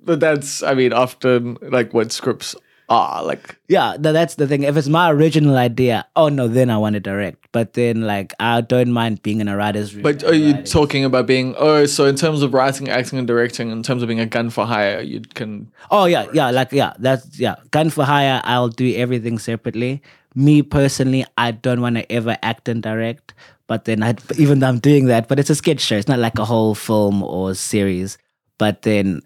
But that's, I mean, often like when scripts ah, like Yeah, tha- that's the thing. If it's my original idea, oh no, then I want to direct. But then, like, I don't mind being in a writer's room. But are you writing. talking about being oh so in terms of writing, acting and directing, in terms of being a gun for hire, you can Oh yeah, yeah, like yeah, that's yeah. Gun for hire, I'll do everything separately. Me personally, I don't want to ever act and direct. But then, I, even though I'm doing that, but it's a sketch show. It's not like a whole film or series. But then,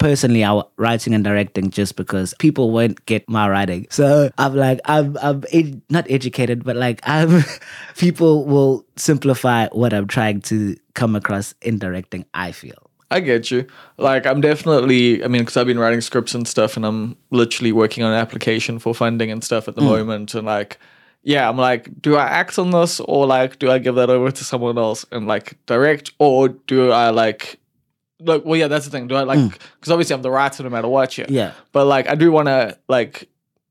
personally, I'm writing and directing just because people won't get my writing. So I'm like, I'm, I'm ed- not educated, but like, I'm. people will simplify what I'm trying to come across in directing. I feel. I get you. Like, I'm definitely, I mean, because I've been writing scripts and stuff, and I'm literally working on an application for funding and stuff at the mm. moment. And, like, yeah, I'm like, do I act on this or, like, do I give that over to someone else and, like, direct? Or do I, like, like, well, yeah, that's the thing. Do I, like, because obviously I'm the writer no matter what, yeah. Yeah. But, like, I do want to, like,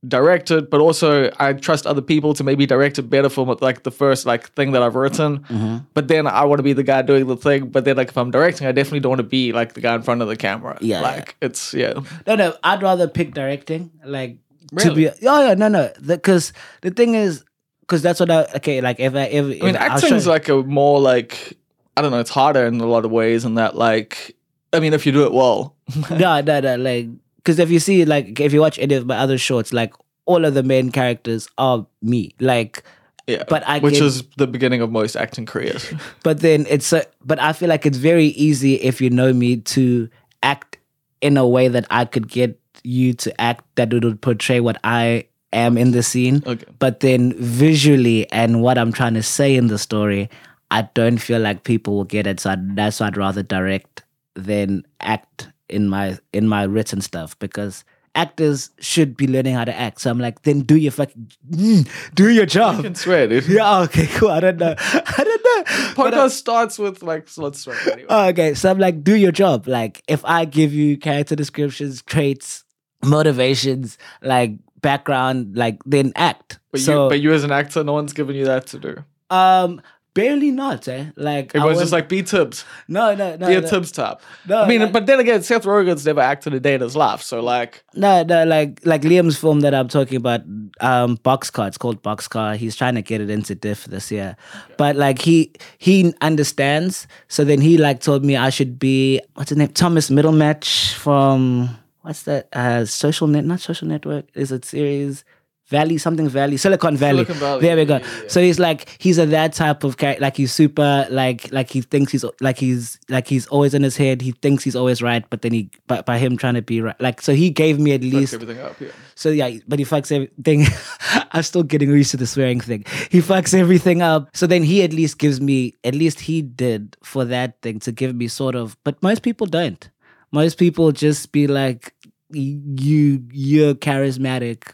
direct it, but also I trust other people to maybe direct it better for like the first like thing that I've written. Mm-hmm. But then I want to be the guy doing the thing. But then like if I'm directing, I definitely don't want to be like the guy in front of the camera. Yeah, like it's yeah. No, no, I'd rather pick directing. Like to be, oh yeah, no, no, because the thing is, because that's what I okay. Like if I if, I mean, acting's like a more like I don't know. It's harder in a lot of ways, and that like I mean, if you do it well, no, no, no, like because if you see like if you watch any of my other shorts, like all of the main characters are me. Like, yeah. But I which get- is the beginning of most acting careers. but then it's a, but I feel like it's very easy if you know me to act in a way that I could get you to act that it would portray what I am in the scene. Okay. But then visually and what I'm trying to say in the story, I don't feel like people will get it. So I, that's why I'd rather direct than act in my in my written stuff because actors should be learning how to act. So I'm like, then do your fucking mm, do your job. You can swear, dude. Yeah, okay, cool. I don't know. I don't know. Uh, Podcast starts with like let's swear anyway. Okay, so I'm like, do your job. Like, if I give you character descriptions, traits, motivations, like background, like then act. but so, you but you as an actor, no one's given you that to do. um, barely not. Eh? Like, I was just like be Tibs. no, no, no, be a no, Tibs type. No, I mean, like- but then again, Seth Rogen's never acted a day in his life, so like, no, no, like, like Liam's film that I'm talking about, um, Boxcar. It's called Boxcar. He's trying to get it into DIFF this year, but like he he understands. So then he like told me I should be what's his name, Thomas Middleditch from what's that? Uh, social net, not social network. Is it series? Valley, something Valley, Silicon Valley. Silicon Valley, There we go. yeah, yeah. So he's like he's a that type of character. Like he's super like like he thinks he's like he's like he's always in his head. He thinks he's always right, but then he by, by him trying to be right. Like so he gave me at least everything up. Yeah. so yeah, but he fucks everything. I'm still getting used to the swearing thing. He fucks everything up. So then he at least gives me, at least he did for that thing to give me sort of. But most people don't. Most people just be like, you, you're charismatic.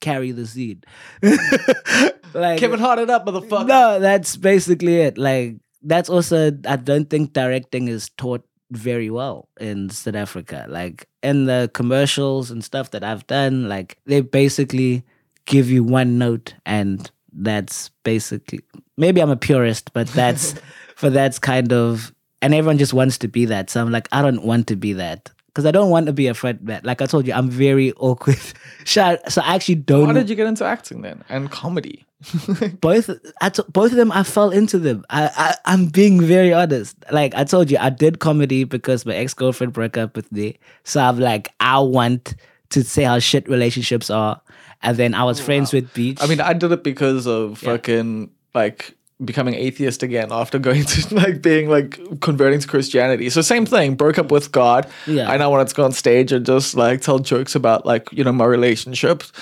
Carry the seed. like Kevin Hart it up, motherfucker. no, that's basically it. Like that's also I don't think directing is taught very well in South Africa. Like in the commercials and stuff that I've done, like they basically give you one note and that's basically maybe I'm a purist, but that's for that's kind of and everyone just wants to be that. So I'm like, I don't want to be that. Because I don't want to be a front man. Like I told you, I'm very awkward. So I actually don't How did you get into acting then and comedy? both I t- both of them I fell into them. I, I I'm being very honest. Like I told you, I did comedy because my ex girlfriend broke up with me. So I'm like, I want to say how shit relationships are. And then I was oh, friends with Beach. I mean, I did it because of Yeah. fucking like becoming atheist again after going to like being like converting to Christianity. So same thing, broke up with God. Yeah. I now wanted to go on stage and just like tell jokes about like, you know, my relationships.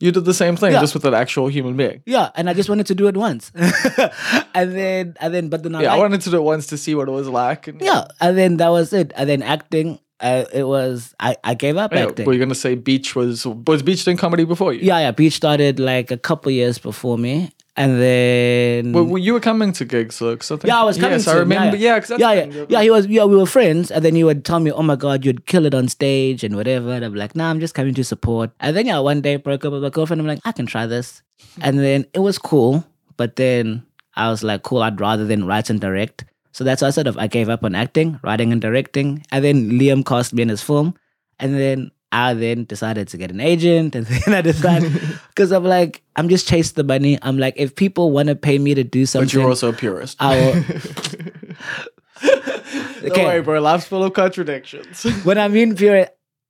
You did the same thing, Yeah. just with an actual human being. yeah, and I just wanted to do it once, and then and then but then I Yeah, I wanted to do it once to see what it was like. And, yeah, and then that was it. And then acting, uh, it was I I gave up Yeah, acting. were you gonna say Beach was was Beach doing comedy before you? yeah, yeah. Beach started like a couple years before me, and then Well, well, you were coming to gigs, so 'cause I think, Yeah, I was coming Yes, to I him, remember. yeah, Yeah, because yeah, yeah, yeah. He was, yeah, we were friends, and then he would tell me, "Oh my god, you'd kill it on stage and whatever." And I'm like, "Nah, I'm just coming to support." And then yeah, one day broke up with my girlfriend. I'm like, I can try this, and then it was cool. But then I was like, cool. I'd rather than write and direct. So that's why I sort of I gave up on acting, writing and directing, and then Liam cast me in his film, and then I then decided to get an agent, and then I decided because I'm like, I'm just chasing the money. I'm like, if people want to pay me to do something, But you're also a purist. I will. Don't worry, bro. Life's full of contradictions. when I mean pure,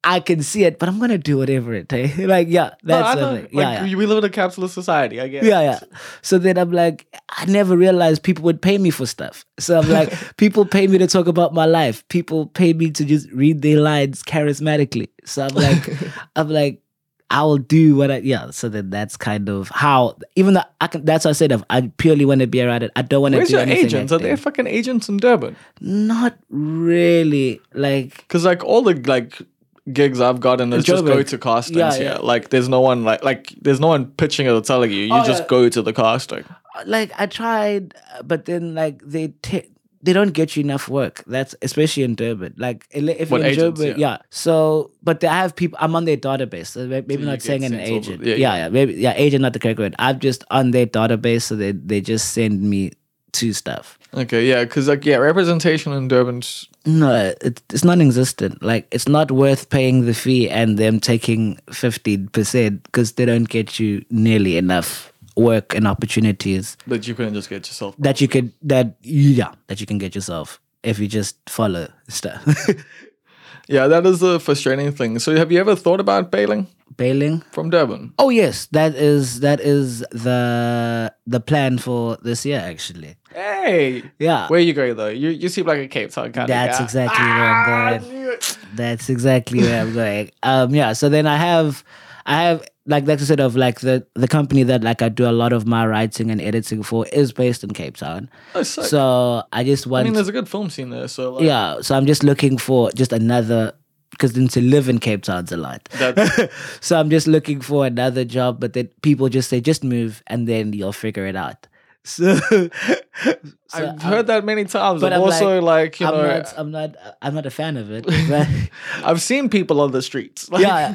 I can see it, but I'm gonna do whatever it takes. like, yeah, that's something. Like, yeah, yeah. We live in a capitalist society. I guess. Yeah, yeah. So then I'm like, I never realized people would pay me for stuff. So I'm like, people pay me to talk about my life. People pay me to just read their lines charismatically. So I'm like, I'm like, I will do what I yeah. So then that's kind of how even though I can that's what I said if I purely want to be around it. I don't want to Where's do your anything agents? Are there fucking agents in Durban? Not really. Like Because like all the like gigs I've gotten is just go to castings Yeah, here. yeah. Like there's no one like like there's no one pitching it or telling you. You Oh, just yeah. go to the casting. like I tried, but then like they ta- they don't get you enough work. That's especially in Durban. Like if you're in agents, Durban, yeah. yeah. So, but they have people. I'm on their database. So maybe you not saying an agent. yeah, Yeah, yeah. yeah, maybe yeah, agent not the correct word. I'm just on their database, so they they just send me to stuff. Okay, yeah, because like yeah, representation in Durban's No, it, it's non-existent. Like it's not worth paying the fee and them taking fifteen percent because they don't get you nearly enough work and opportunities that you couldn't just get yourself. that you could that yeah that you can get yourself if you just follow stuff. Yeah, that is the frustrating thing. So have you ever thought about bailing Bailing. from Durban? Oh yes, that is that is the the plan for this year actually. Hey, Yeah, where you going though? You you seem like a Cape Town kind that's of guy. exactly where I'm going. That's exactly where I'm going. Um, yeah. So then I have, I have like that's sort of like the the company that like I do a lot of my writing and editing for is based in Cape Town. Oh, sick. So I just want. I mean, there's a good film scene there. So like, yeah. So I'm just looking for just another because then to live in Cape Town's a lot. So I'm just looking for another job, but then people just say just move and then you'll figure it out. So, so I've I'm- heard that many times. but I'm, I'm also like, you I'm know, not, I'm not, I'm not a fan of it. But I've seen people on the streets. Like, yeah,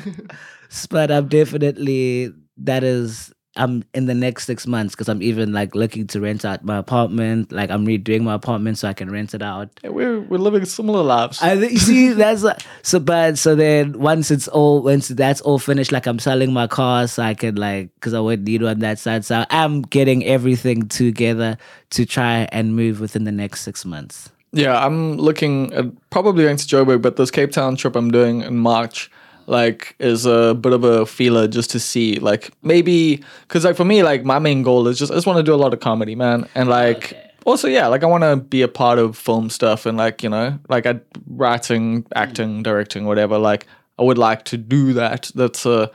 but I'm definitely that is I'm in the next six months because I'm even like looking to rent out my apartment. Like I'm redoing my apartment so I can rent it out. Yeah, we're we're living similar lives. I you see that's uh, so bad. So then once it's all once that's all finished, like I'm selling my car so I can like because I would need on that side. So I'm getting everything together to try and move within the next six months. Yeah, I'm looking at probably going to Joburg, but this Cape Town trip I'm doing in March, like, is a bit of a feeler just to see, like, maybe because like for me, like my main goal is just I just want to do a lot of comedy, man, and like. Okay. Also, yeah, like I want to be a part of film stuff and like you know, like I writing, acting, directing, whatever. Like I would like to do that. That's uh,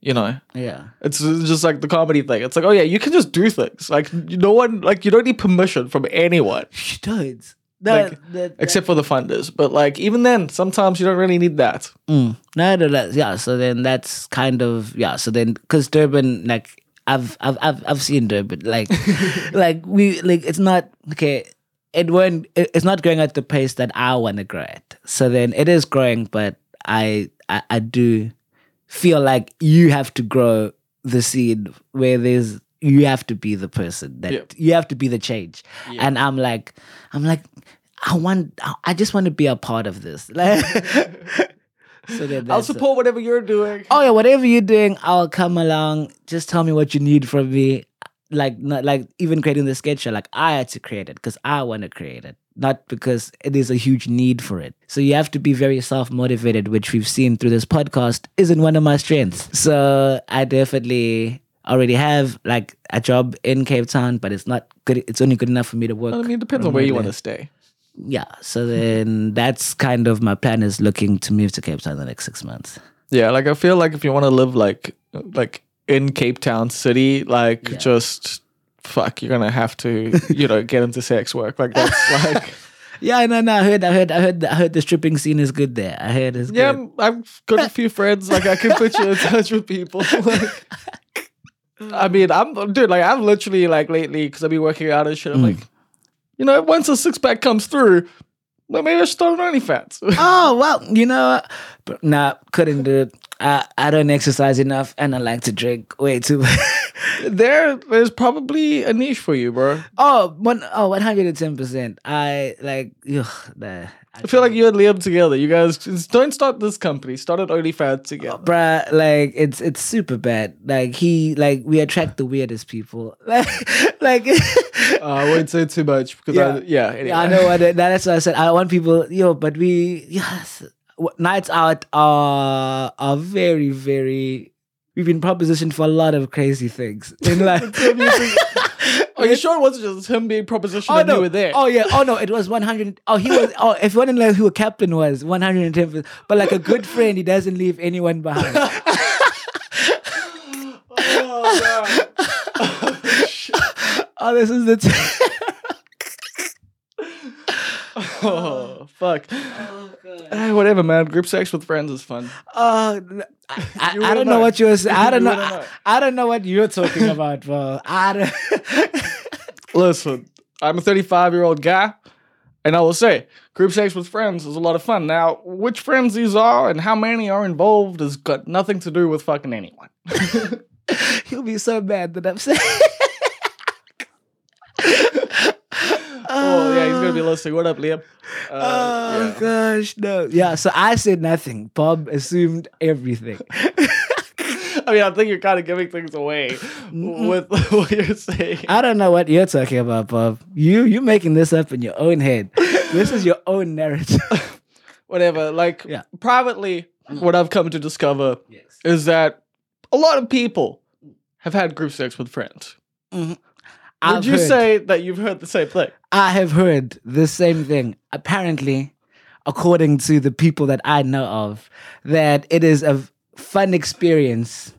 you know, Yeah. it's just like the comedy thing. It's like, oh yeah, you can just do things. Like no one, like you don't need permission from anyone You don't. That, Like, that, except for the funders. But like even then, sometimes you don't really need that. Mm. No, no, no, yeah. So then that's kind of yeah. So then because Durban, like I've I've I've I've seen Durban, like like we like it's not okay. It won't. It's not growing at the pace that I want to grow at. So then it is growing, but I I, I do feel like you have to grow the seed where there's you have to be the person that Yep. you have to be the change. Yeah. And I'm like I'm like I want I- just want to be a part of this. Like so then I'll support whatever you're doing. Oh yeah, whatever you're doing, I'll come along. Just tell me what you need from me. Like not like even creating the sketch show, like I had to create it because I want to create it, not because it is a huge need for it. So you have to be very self motivated, which we've seen through this podcast isn't one of my strengths. So I definitely already have like a job in Cape Town, but it's not good. It's only good enough for me to work. I mean, it depends on where you want to stay. Yeah. So then that's kind of my plan is looking to move to Cape Town in the next six months. Yeah, like I feel like if you want to live like like in Cape Town City, like Yeah. just fuck, you're gonna have to, you know, get into sex work. Like that's like Yeah, no, no. I heard, I heard, I heard, I heard the stripping scene is good there. I heard it's Yeah, good. I've got a few friends. Like I can put you in touch with people. Like, I mean, I'm dude. Like I've literally like lately because I've been working out and shit. I'm Mm. like, you know, once a six pack comes through, well, maybe I should start an OnlyFans. Oh well, you know, But nah, couldn't do it. I, I don't exercise enough and I like to drink way too much. There is probably a niche for you, bro. oh, one, oh, 110%. I like, ugh, nah, I feel like you and Liam together. You guys just don't start this company. Start it OnlyFans together. bruh, like it's it's super bad. Like he like we attract the weirdest people. Like like Uh, I won't say too much because Yeah. I, yeah, anyway. I know what it- that's what I said. I want people, yo, but we yes, nights out are are very very. We've been propositioned for a lot of crazy things in life. Are you sure it wasn't just him being propositioned Oh and no! you were there? Oh yeah! Oh no! It was one hundred. Oh, he was. Oh, if you want to know who a captain was, one hundred and ten. But like a good friend, he doesn't leave anyone behind. Oh, oh, oh, this is the. T- oh fuck. Eh, whatever, man. Group sex with friends is fun. Oh, n- I, I, I don't know know. what you were saying. I don't know. I. I don't know what you're talking about, bro. I don't. Listen, I'm a 35 year old guy, and I will say, group sex with friends is a lot of fun. Now, which friends these are and how many are involved has got nothing to do with fucking anyone. He'll be so mad that I'm saying. Oh yeah, he's gonna be listening. What up, Liam? Uh, Oh yeah. gosh, no. Yeah, so I said nothing. Bob assumed everything. I mean, I think you're kind of giving things away with what you're saying. I don't know what you're talking about, Bob. You you making this up in your own head. This is your own narrative. Whatever. Like Yeah. privately, what I've come to discover yes. is that a lot of people have had group sex with friends. Would I've you heard- say that you've heard the same thing? I have heard the same thing. Apparently, according to the people that I know of, that it is a fun experience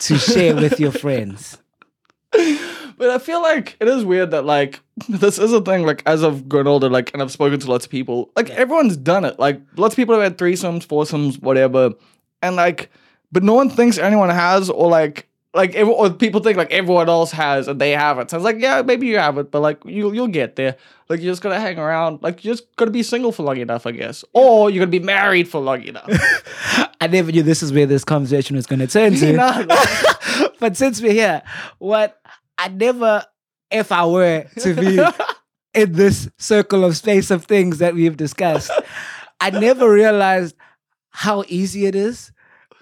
to share with your friends. But I feel like it is weird that like this is a thing. Like as I've grown older, like and I've spoken to lots of people, like everyone's done it. Like lots of people have had threesomes, foursomes, whatever, and like, but no one thinks anyone has, or like, like or people think like everyone else has and they haven't. So it's like, yeah, maybe you have it, but like you you'll get there. Like you're just gonna hang around. Like you're just gonna be single for long enough, I guess, or you're gonna be married for long enough. I never knew this is where this conversation was going to turn to. Nah, nah. but since we're here, what I never, if I were to be in this circle of space of things that we've discussed, I never realized how easy it is.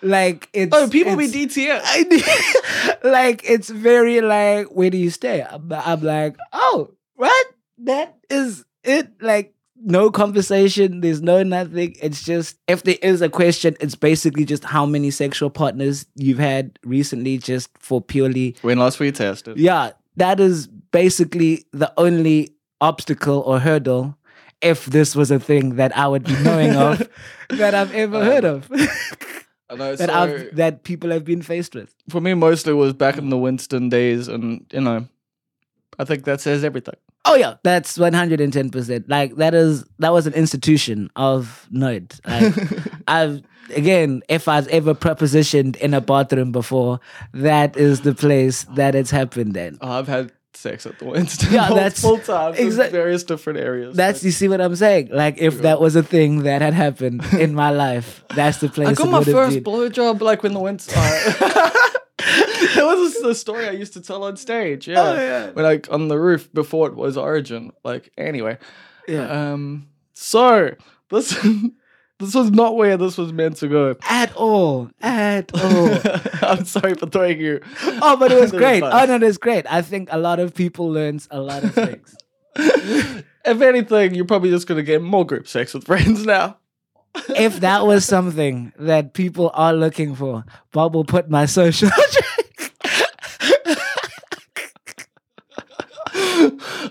Like it's oh, people it's, be DTS. I, like it's very like where do you stay? I'm, I'm like oh what that is it like no conversation there's no nothing it's just if there is a question it's basically just how many sexual partners you've had recently just for purely When last we tested. yeah that is basically the only obstacle or hurdle if this was a thing that I would be knowing of that I've ever heard of I know, that so- I've that people have been faced with for me mostly was back in the Winston days and you know I think that says everything. Oh yeah, that's one hundred and ten percent. Like that is that was an institution of nerd. Like I've again, if I've ever prepositioned in a bathroom before, that is the place that it's happened Then Oh, I've had sex at the Winston Yeah, that's- multiple times in various different areas. That's you see what I'm saying. Like if that was a thing that had happened in my life, that's the place. I got it my first blowjob like when the Winston. that was a, a story I used to tell on stage. Yeah, Oh, yeah. when like on the roof before it was Origin. Like anyway, Yeah. um, so this this was not where this was meant to go. At all, at all. I'm sorry for throwing you. oh, but it was great. Oh no, it was great. I think a lot of people learned a lot of things. if anything, you're probably just gonna get more group sex with friends now. if that was something that people are looking for, Bob will put my social.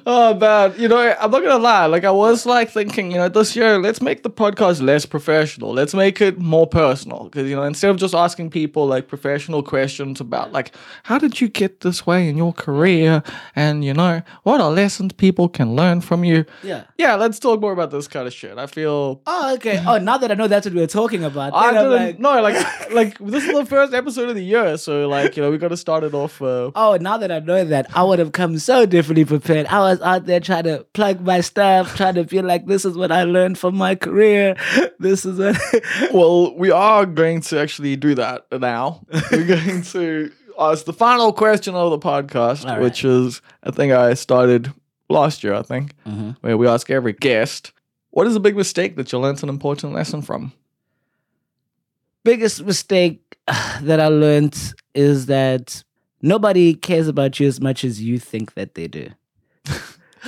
Oh man, you know, I'm not gonna lie. Like I was like thinking, you know, this year let's make the podcast less professional. Let's make it more personal. Because you know, instead of just asking people like professional questions about like how did you get this way in your career, and you know, what are lessons people can learn from you. yeah. Yeah, let's talk more about this kind of shit. I feel. Oh, okay. Oh, now that I know that's what we were talking about, I didn't like, no, like, like this is the first episode of the year, so like you know we got to start it off. Uh, oh, now that I know that, I would have come so differently prepared. I was out there trying to plug my stuff, trying to feel like this is what I learned from my career. This is what. well, we are going to actually do that now. We're going to ask the final question of the podcast, right. which is I think I started last year, I think, Mm-hmm. where we ask every guest, what is a big mistake that you learned an important lesson from? Biggest mistake that I learned is that nobody cares about you as much as you think that they do.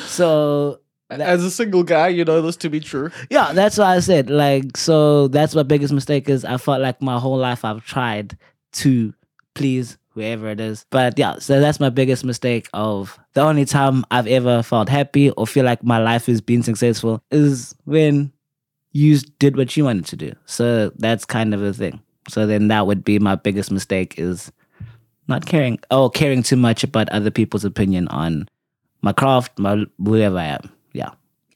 So As a single guy, you know this to be true. Yeah, that's what I said. Like, so that's my biggest mistake is I felt like my whole life I've tried to please whoever it is. But yeah, so that's my biggest mistake of the only time I've ever felt happy or feel like my life is being successful is when you did what you wanted to do. So that's kind of a thing. So then that would be my biggest mistake is not caring oh caring too much about other people's opinion on my craft, my whoever I am. Yeah.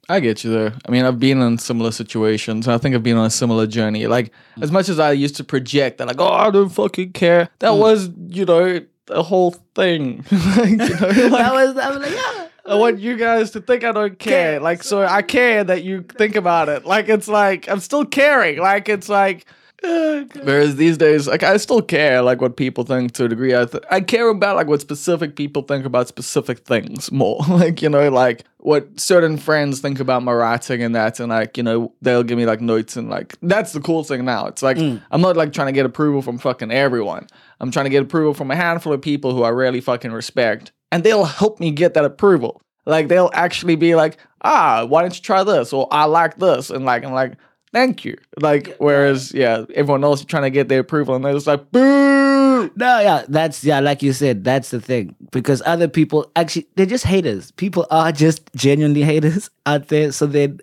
I get you there. I mean, I've been in similar situations. I think I've been on a similar journey. Like, as much as I used to project that, like, oh, I don't fucking care. That Mm. was, you know, the whole thing. like, you know, like, that was I was like, yeah. I want you guys to think I don't. Care. Like, so I care that you think about it. Like, it's like I'm still caring. Like, it's like. Whereas these days, like I still care, like what people think to a degree. I th- I care about like what specific people think about specific things more. like you know, like what certain friends think about my writing and that, and like you know they'll give me like notes and like that's the cool thing now. It's like I'm not like trying to get approval from fucking everyone. I'm trying to get approval from a handful of people who I really fucking respect, and they'll help me get that approval. Like they'll actually be like, ah, why don't you try this? Or I like this, and like I'm like, thank you. Like whereas yeah, everyone else is trying to get their approval, and they're just like, boo. No, yeah, that's yeah, like you said, that's the thing. Because other people actually they're just haters. People are just genuinely haters out there. So then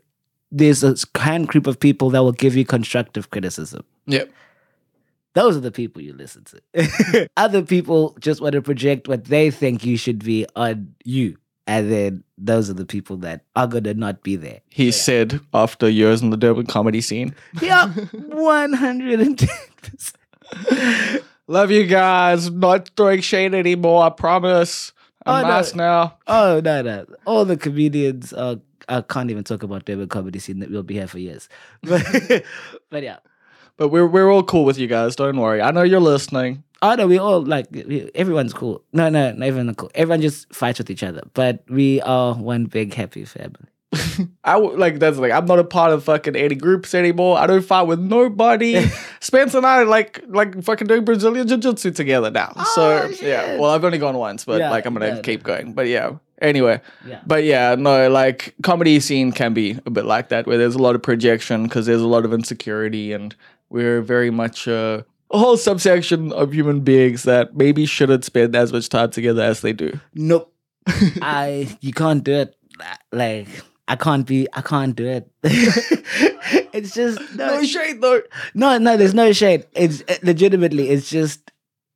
there's a kind group of people that will give you constructive criticism. Yep. Those are the people you listen to. Other people just want to project what they think you should be on you. And then those are the people that are gonna not be there. He said after years in the Durban comedy scene. Yeah, one hundred and ten percent. Love you guys. Not throwing shade anymore. I promise. I'm Oh, no. now. Oh no, no! All the comedians. Uh, I can't even talk about Durban comedy scene. That we'll be here for years. But, but yeah. But we're we're all cool with you guys. Don't worry. I know you're listening. Oh no, we all like we, everyone's cool. No, no, not everyone cool. Everyone just fights with each other, but we are one big happy family. I w- like that's like I'm not a part of fucking any groups anymore. I don't fight with nobody. Spence and I like like fucking doing Brazilian jiu jitsu together now. so Oh, yeah, well I've only gone once, but Yeah, like I'm gonna yeah. keep going. But yeah, anyway, Yeah. but yeah, no, like comedy scene can be a bit like that, where there's a lot of projection because there's a lot of insecurity, and we're very much uh, a whole subsection of human beings that maybe shouldn't spend as much time together as they do. Nope. I you can't do it. Like I can't be. I can't do it. it's just no, No shade though. no, no. There's no shade. It's uh, legitimately. It's just,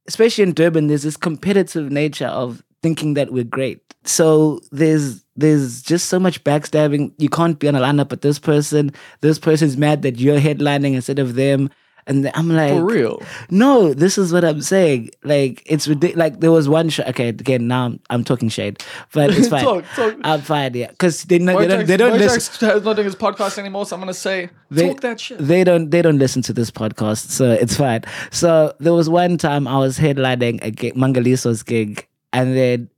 especially in Durban, there's this competitive nature of thinking that we're great. So there's there's just so much backstabbing. You can't be on a lineup with this person. This person's mad that you're headlining instead of them. And I'm like, For real. no, this is what I'm saying. Like it's ridiculous. Like there was one show. Okay, again now I'm, I'm talking shade, but it's fine. Talk, talk. I'm fine. Yeah, because they, they don't. They don't listen. Is not doing his podcast anymore, so I'm gonna say They- talk that shit. They don't. They don't listen to this podcast, so it's fine. So there was one time I was headlining a gig, Mangaliso's gig, and then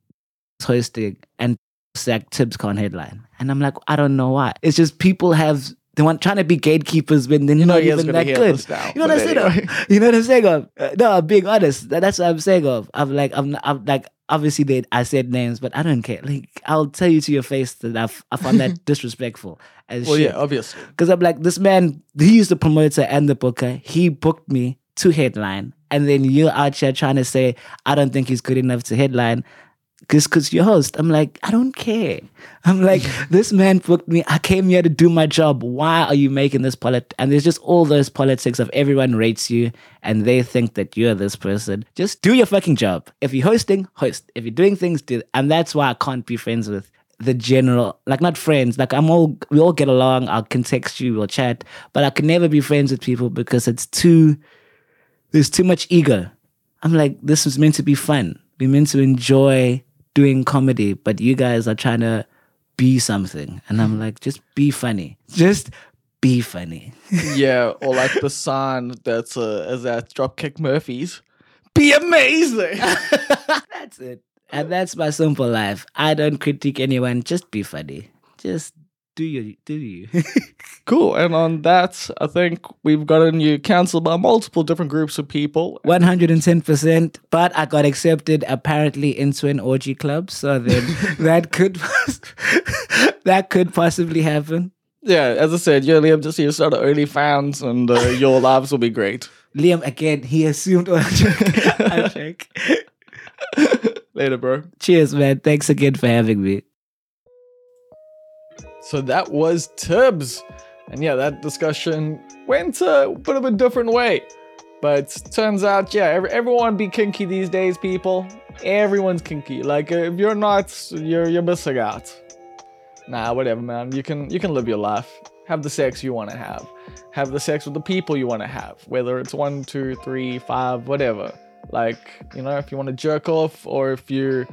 hosting, and Zach Tibs can't headline, and I'm like, I don't know why. It's just people have. They want trying to be gatekeepers when they're You know not even that good. now, You know what I'm saying? You know what I'm saying? Of? Uh, No, I'm being honest. That's what I'm saying. Of. I'm like, I'm, I'm like, obviously they, I said names, but I don't care. Like, I'll tell you to your face that I've, I found that disrespectful. As Well, shit. yeah, obviously. Because I'm like, this man, he's the promoter and the booker. He booked me to headline. And then you're out here trying to say, I don't think he's good enough to headline. Because cause you're host. I'm like, I don't care. I'm like, this man booked me. I came here to do my job. Why are you making this polit? And there's just all those politics of everyone rates you and they think that you're this person. Just do your fucking job. If you're hosting, host. If you're doing things, do. And that's why I can't be friends with the general, like not friends. Like I'm all, we all get along. I can text you, we'll chat, but I can never be friends with people because it's too, there's too much ego. I'm like, this was meant to be fun. We're meant to enjoy doing comedy, but you guys are trying to be something. And I'm like, just be funny. Just be funny. yeah, or like the sign that's uh, is at Dropkick Murphys. Be amazing. that's it. And that's my simple life. I don't critique anyone. Just be funny. Just do you do you. cool. And on that, I think we've gotten you cancelled by multiple different groups of people. One hundred and ten percent. But I got accepted apparently into an orgy club, so then that could that could possibly happen. Yeah, as I said, you're Liam just here start OnlyFans and uh, your lives will be great. Liam again, he assumed I check. Later, bro. Cheers, man. Thanks again for having me. So that was Tibs. And yeah, that discussion went a bit of a different way. But turns out, yeah, every, everyone be kinky these days, people. Everyone's kinky. Like uh, if you're not, you're you're missing out. Nah, whatever, man. You can you can live your life. Have the sex you want to have. Have the sex with the people you want to have. Whether it's one, two, three, five, whatever. Like you know, if you want to jerk off or if you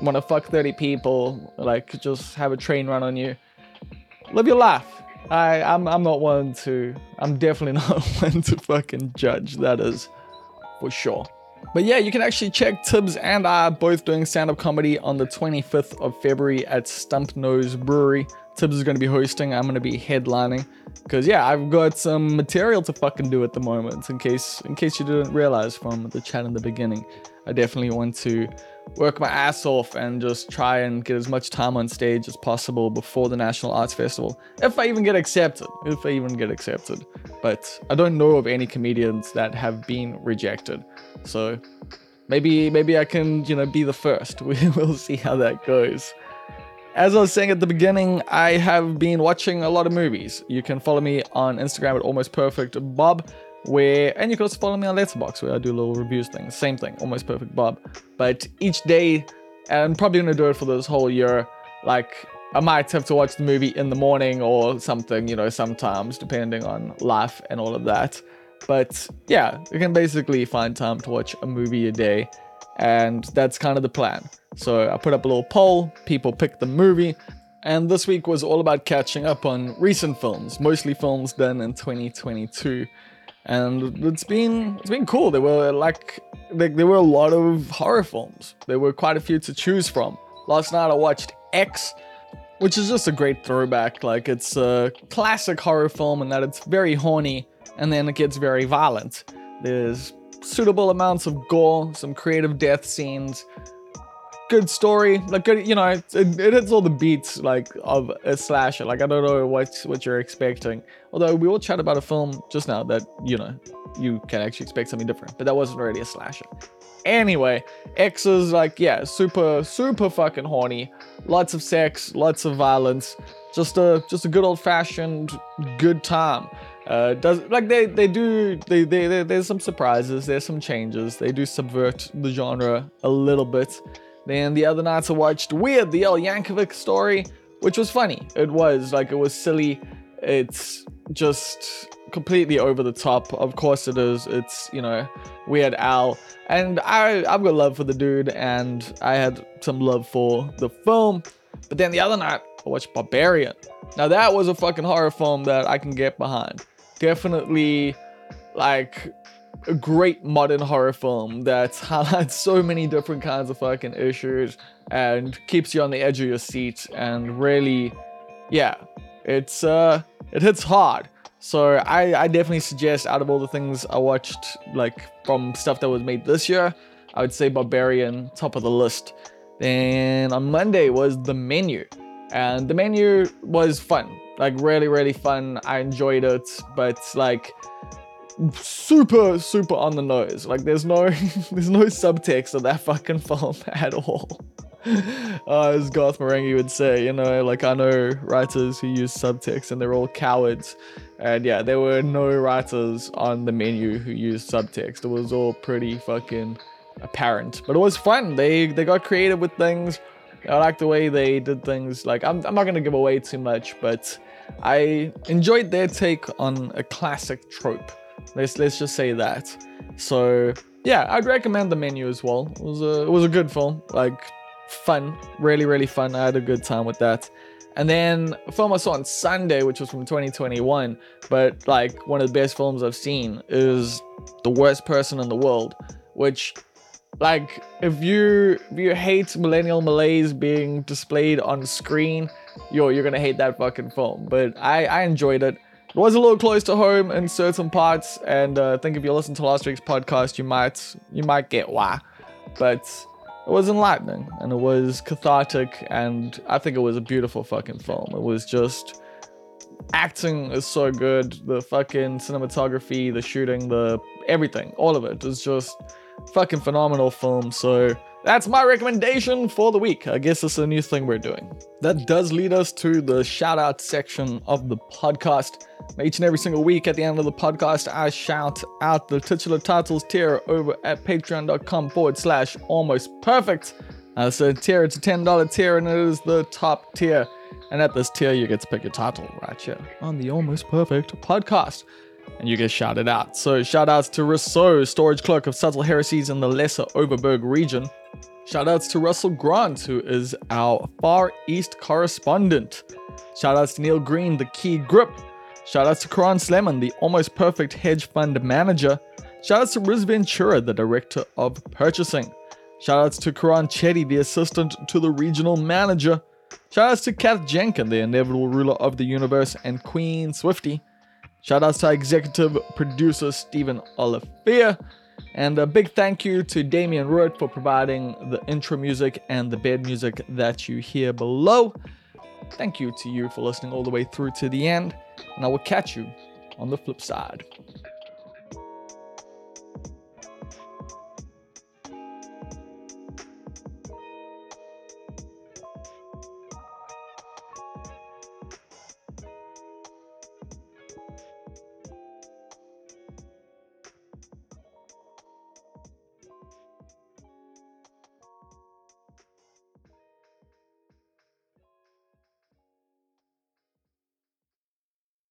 want to fuck 30 people, like just have a train run on you. Live your life. I I'm I'm not one to. I'm definitely not one to fucking judge. That is for sure. But yeah, you can actually check Tibs and I both doing stand up comedy on the 25th of February at Stump Nose Brewery. Tibs is going to be hosting, I'm going to be headlining. Because yeah, I've got some material to fucking do at the moment. In case in case you didn't realize from the chat in the beginning, I definitely want to work my ass off and just try and get as much time on stage as possible before the National Arts Festival. If I even get accepted, if I even get accepted. But I don't know of any comedians that have been rejected. So maybe maybe I can, you know, be the first. We will see how that goes. As I was saying at the beginning, I have been watching a lot of movies. You can follow me on Instagram at almost perfect bob where and you can also follow me on Letterboxd where I do little reviews things. Same thing, almost perfect Bob. But each day, I'm probably gonna do it for this whole year. Like I might have to watch the movie in the morning or something, you know, sometimes depending on life and all of that. But yeah, you can basically find time to watch a movie a day, and that's kind of the plan. So I put up a little poll, people pick the movie, and this week was all about catching up on recent films, mostly films done in 2022 and it's been it's been cool. There were like there, there were a lot of horror films. There were quite a few to choose from. Last night I watched X, which is just a great throwback. Like it's a classic horror film in that it's very horny and then it gets very violent. There's suitable amounts of gore, some creative death scenes, good story, like good, you know, it, it hits all the beats like of a slasher. Like I don't know what what you're expecting. Although we will chat about a film just now that you know you can actually expect something different, but that wasn't really a slasher. Anyway, X is like yeah, super super fucking horny, lots of sex, lots of violence, just a just a good old fashioned good time. Uh, does like they they do they, they, they there's some surprises, there's some changes. They do subvert the genre a little bit. Then the other nights I watched Weird, the Al Yankovic story, which was funny. It was like it was silly. It's just completely over the top. Of course it is. It's you know Weird Al, and I I've got love for the dude, and I had some love for the film. But then the other night I watched Barbarian. Now that was a fucking horror film that I can get behind. Definitely like a great modern horror film that highlights so many different kinds of fucking issues and keeps you on the edge of your seat and really yeah it's uh it hits hard. So I, I definitely suggest out of all the things I watched like from stuff that was made this year I would say Barbarian top of the list. Then on Monday was The Menu and The Menu was fun like really really fun. I enjoyed it but like super super on the nose like there's no there's no subtext of that fucking film at all uh, as Garth Marenghi would say, you know, like I know writers who use subtext and they're all cowards. And yeah, there were no writers on the menu who used subtext. It was all pretty fucking apparent. But it was fun. They they got creative with things. I like the way they did things. Like I'm I'm not gonna give away too much, but I enjoyed their take on a classic trope. Let's let's just say that. So yeah, I'd recommend the menu as well. It was a it was a good film. Like fun, really, really fun. I had a good time with that. And then a film I saw on Sunday, which was from 2021, but like one of the best films I've seen, is The Worst Person in the World, which like if you if you hate millennial malaise being displayed on screen, yo, you're gonna hate that fucking film. But I, I enjoyed it. It was a little close to home in certain parts, and uh, I think if you listen to last week's podcast, you might you might get why. But it was enlightening and it was cathartic, and I think it was a beautiful fucking film. It was just acting is so good, the fucking cinematography, the shooting, the everything, all of it is just fucking phenomenal film. So that's my recommendation for the week. I guess it's a new thing we're doing. That does lead us to the shout out section of the podcast. Each and every single week at the end of the podcast, I shout out the titular titles tier over at patreon.com forward slash almost perfect. Uh, so tier, it's a $10 tier and it is the top tier. And at this tier, you get to pick your title right here on the Almost Perfect podcast and you get shouted out. So shout outs to Rousseau, storage clerk of subtle heresies in the Lesser Overberg region. Shout outs to Russell Grant, who is our Far East correspondent. Shout outs to Neil Green, the key grip. Shout outs to Karan Slemon, the almost perfect hedge fund manager. Shout outs to Riz Ventura, the director of purchasing. Shout outs to Karan Chetty, the assistant to the regional manager. Shout outs to Kath Jenkin, the inevitable ruler of the universe, and Queen Swifty. Shout outs to executive producer Stephen Olivier. And a big thank you to Damian Root for providing the intro music and the bed music that you hear below. Thank you to you for listening all the way through to the end, and I will catch you on the flip side.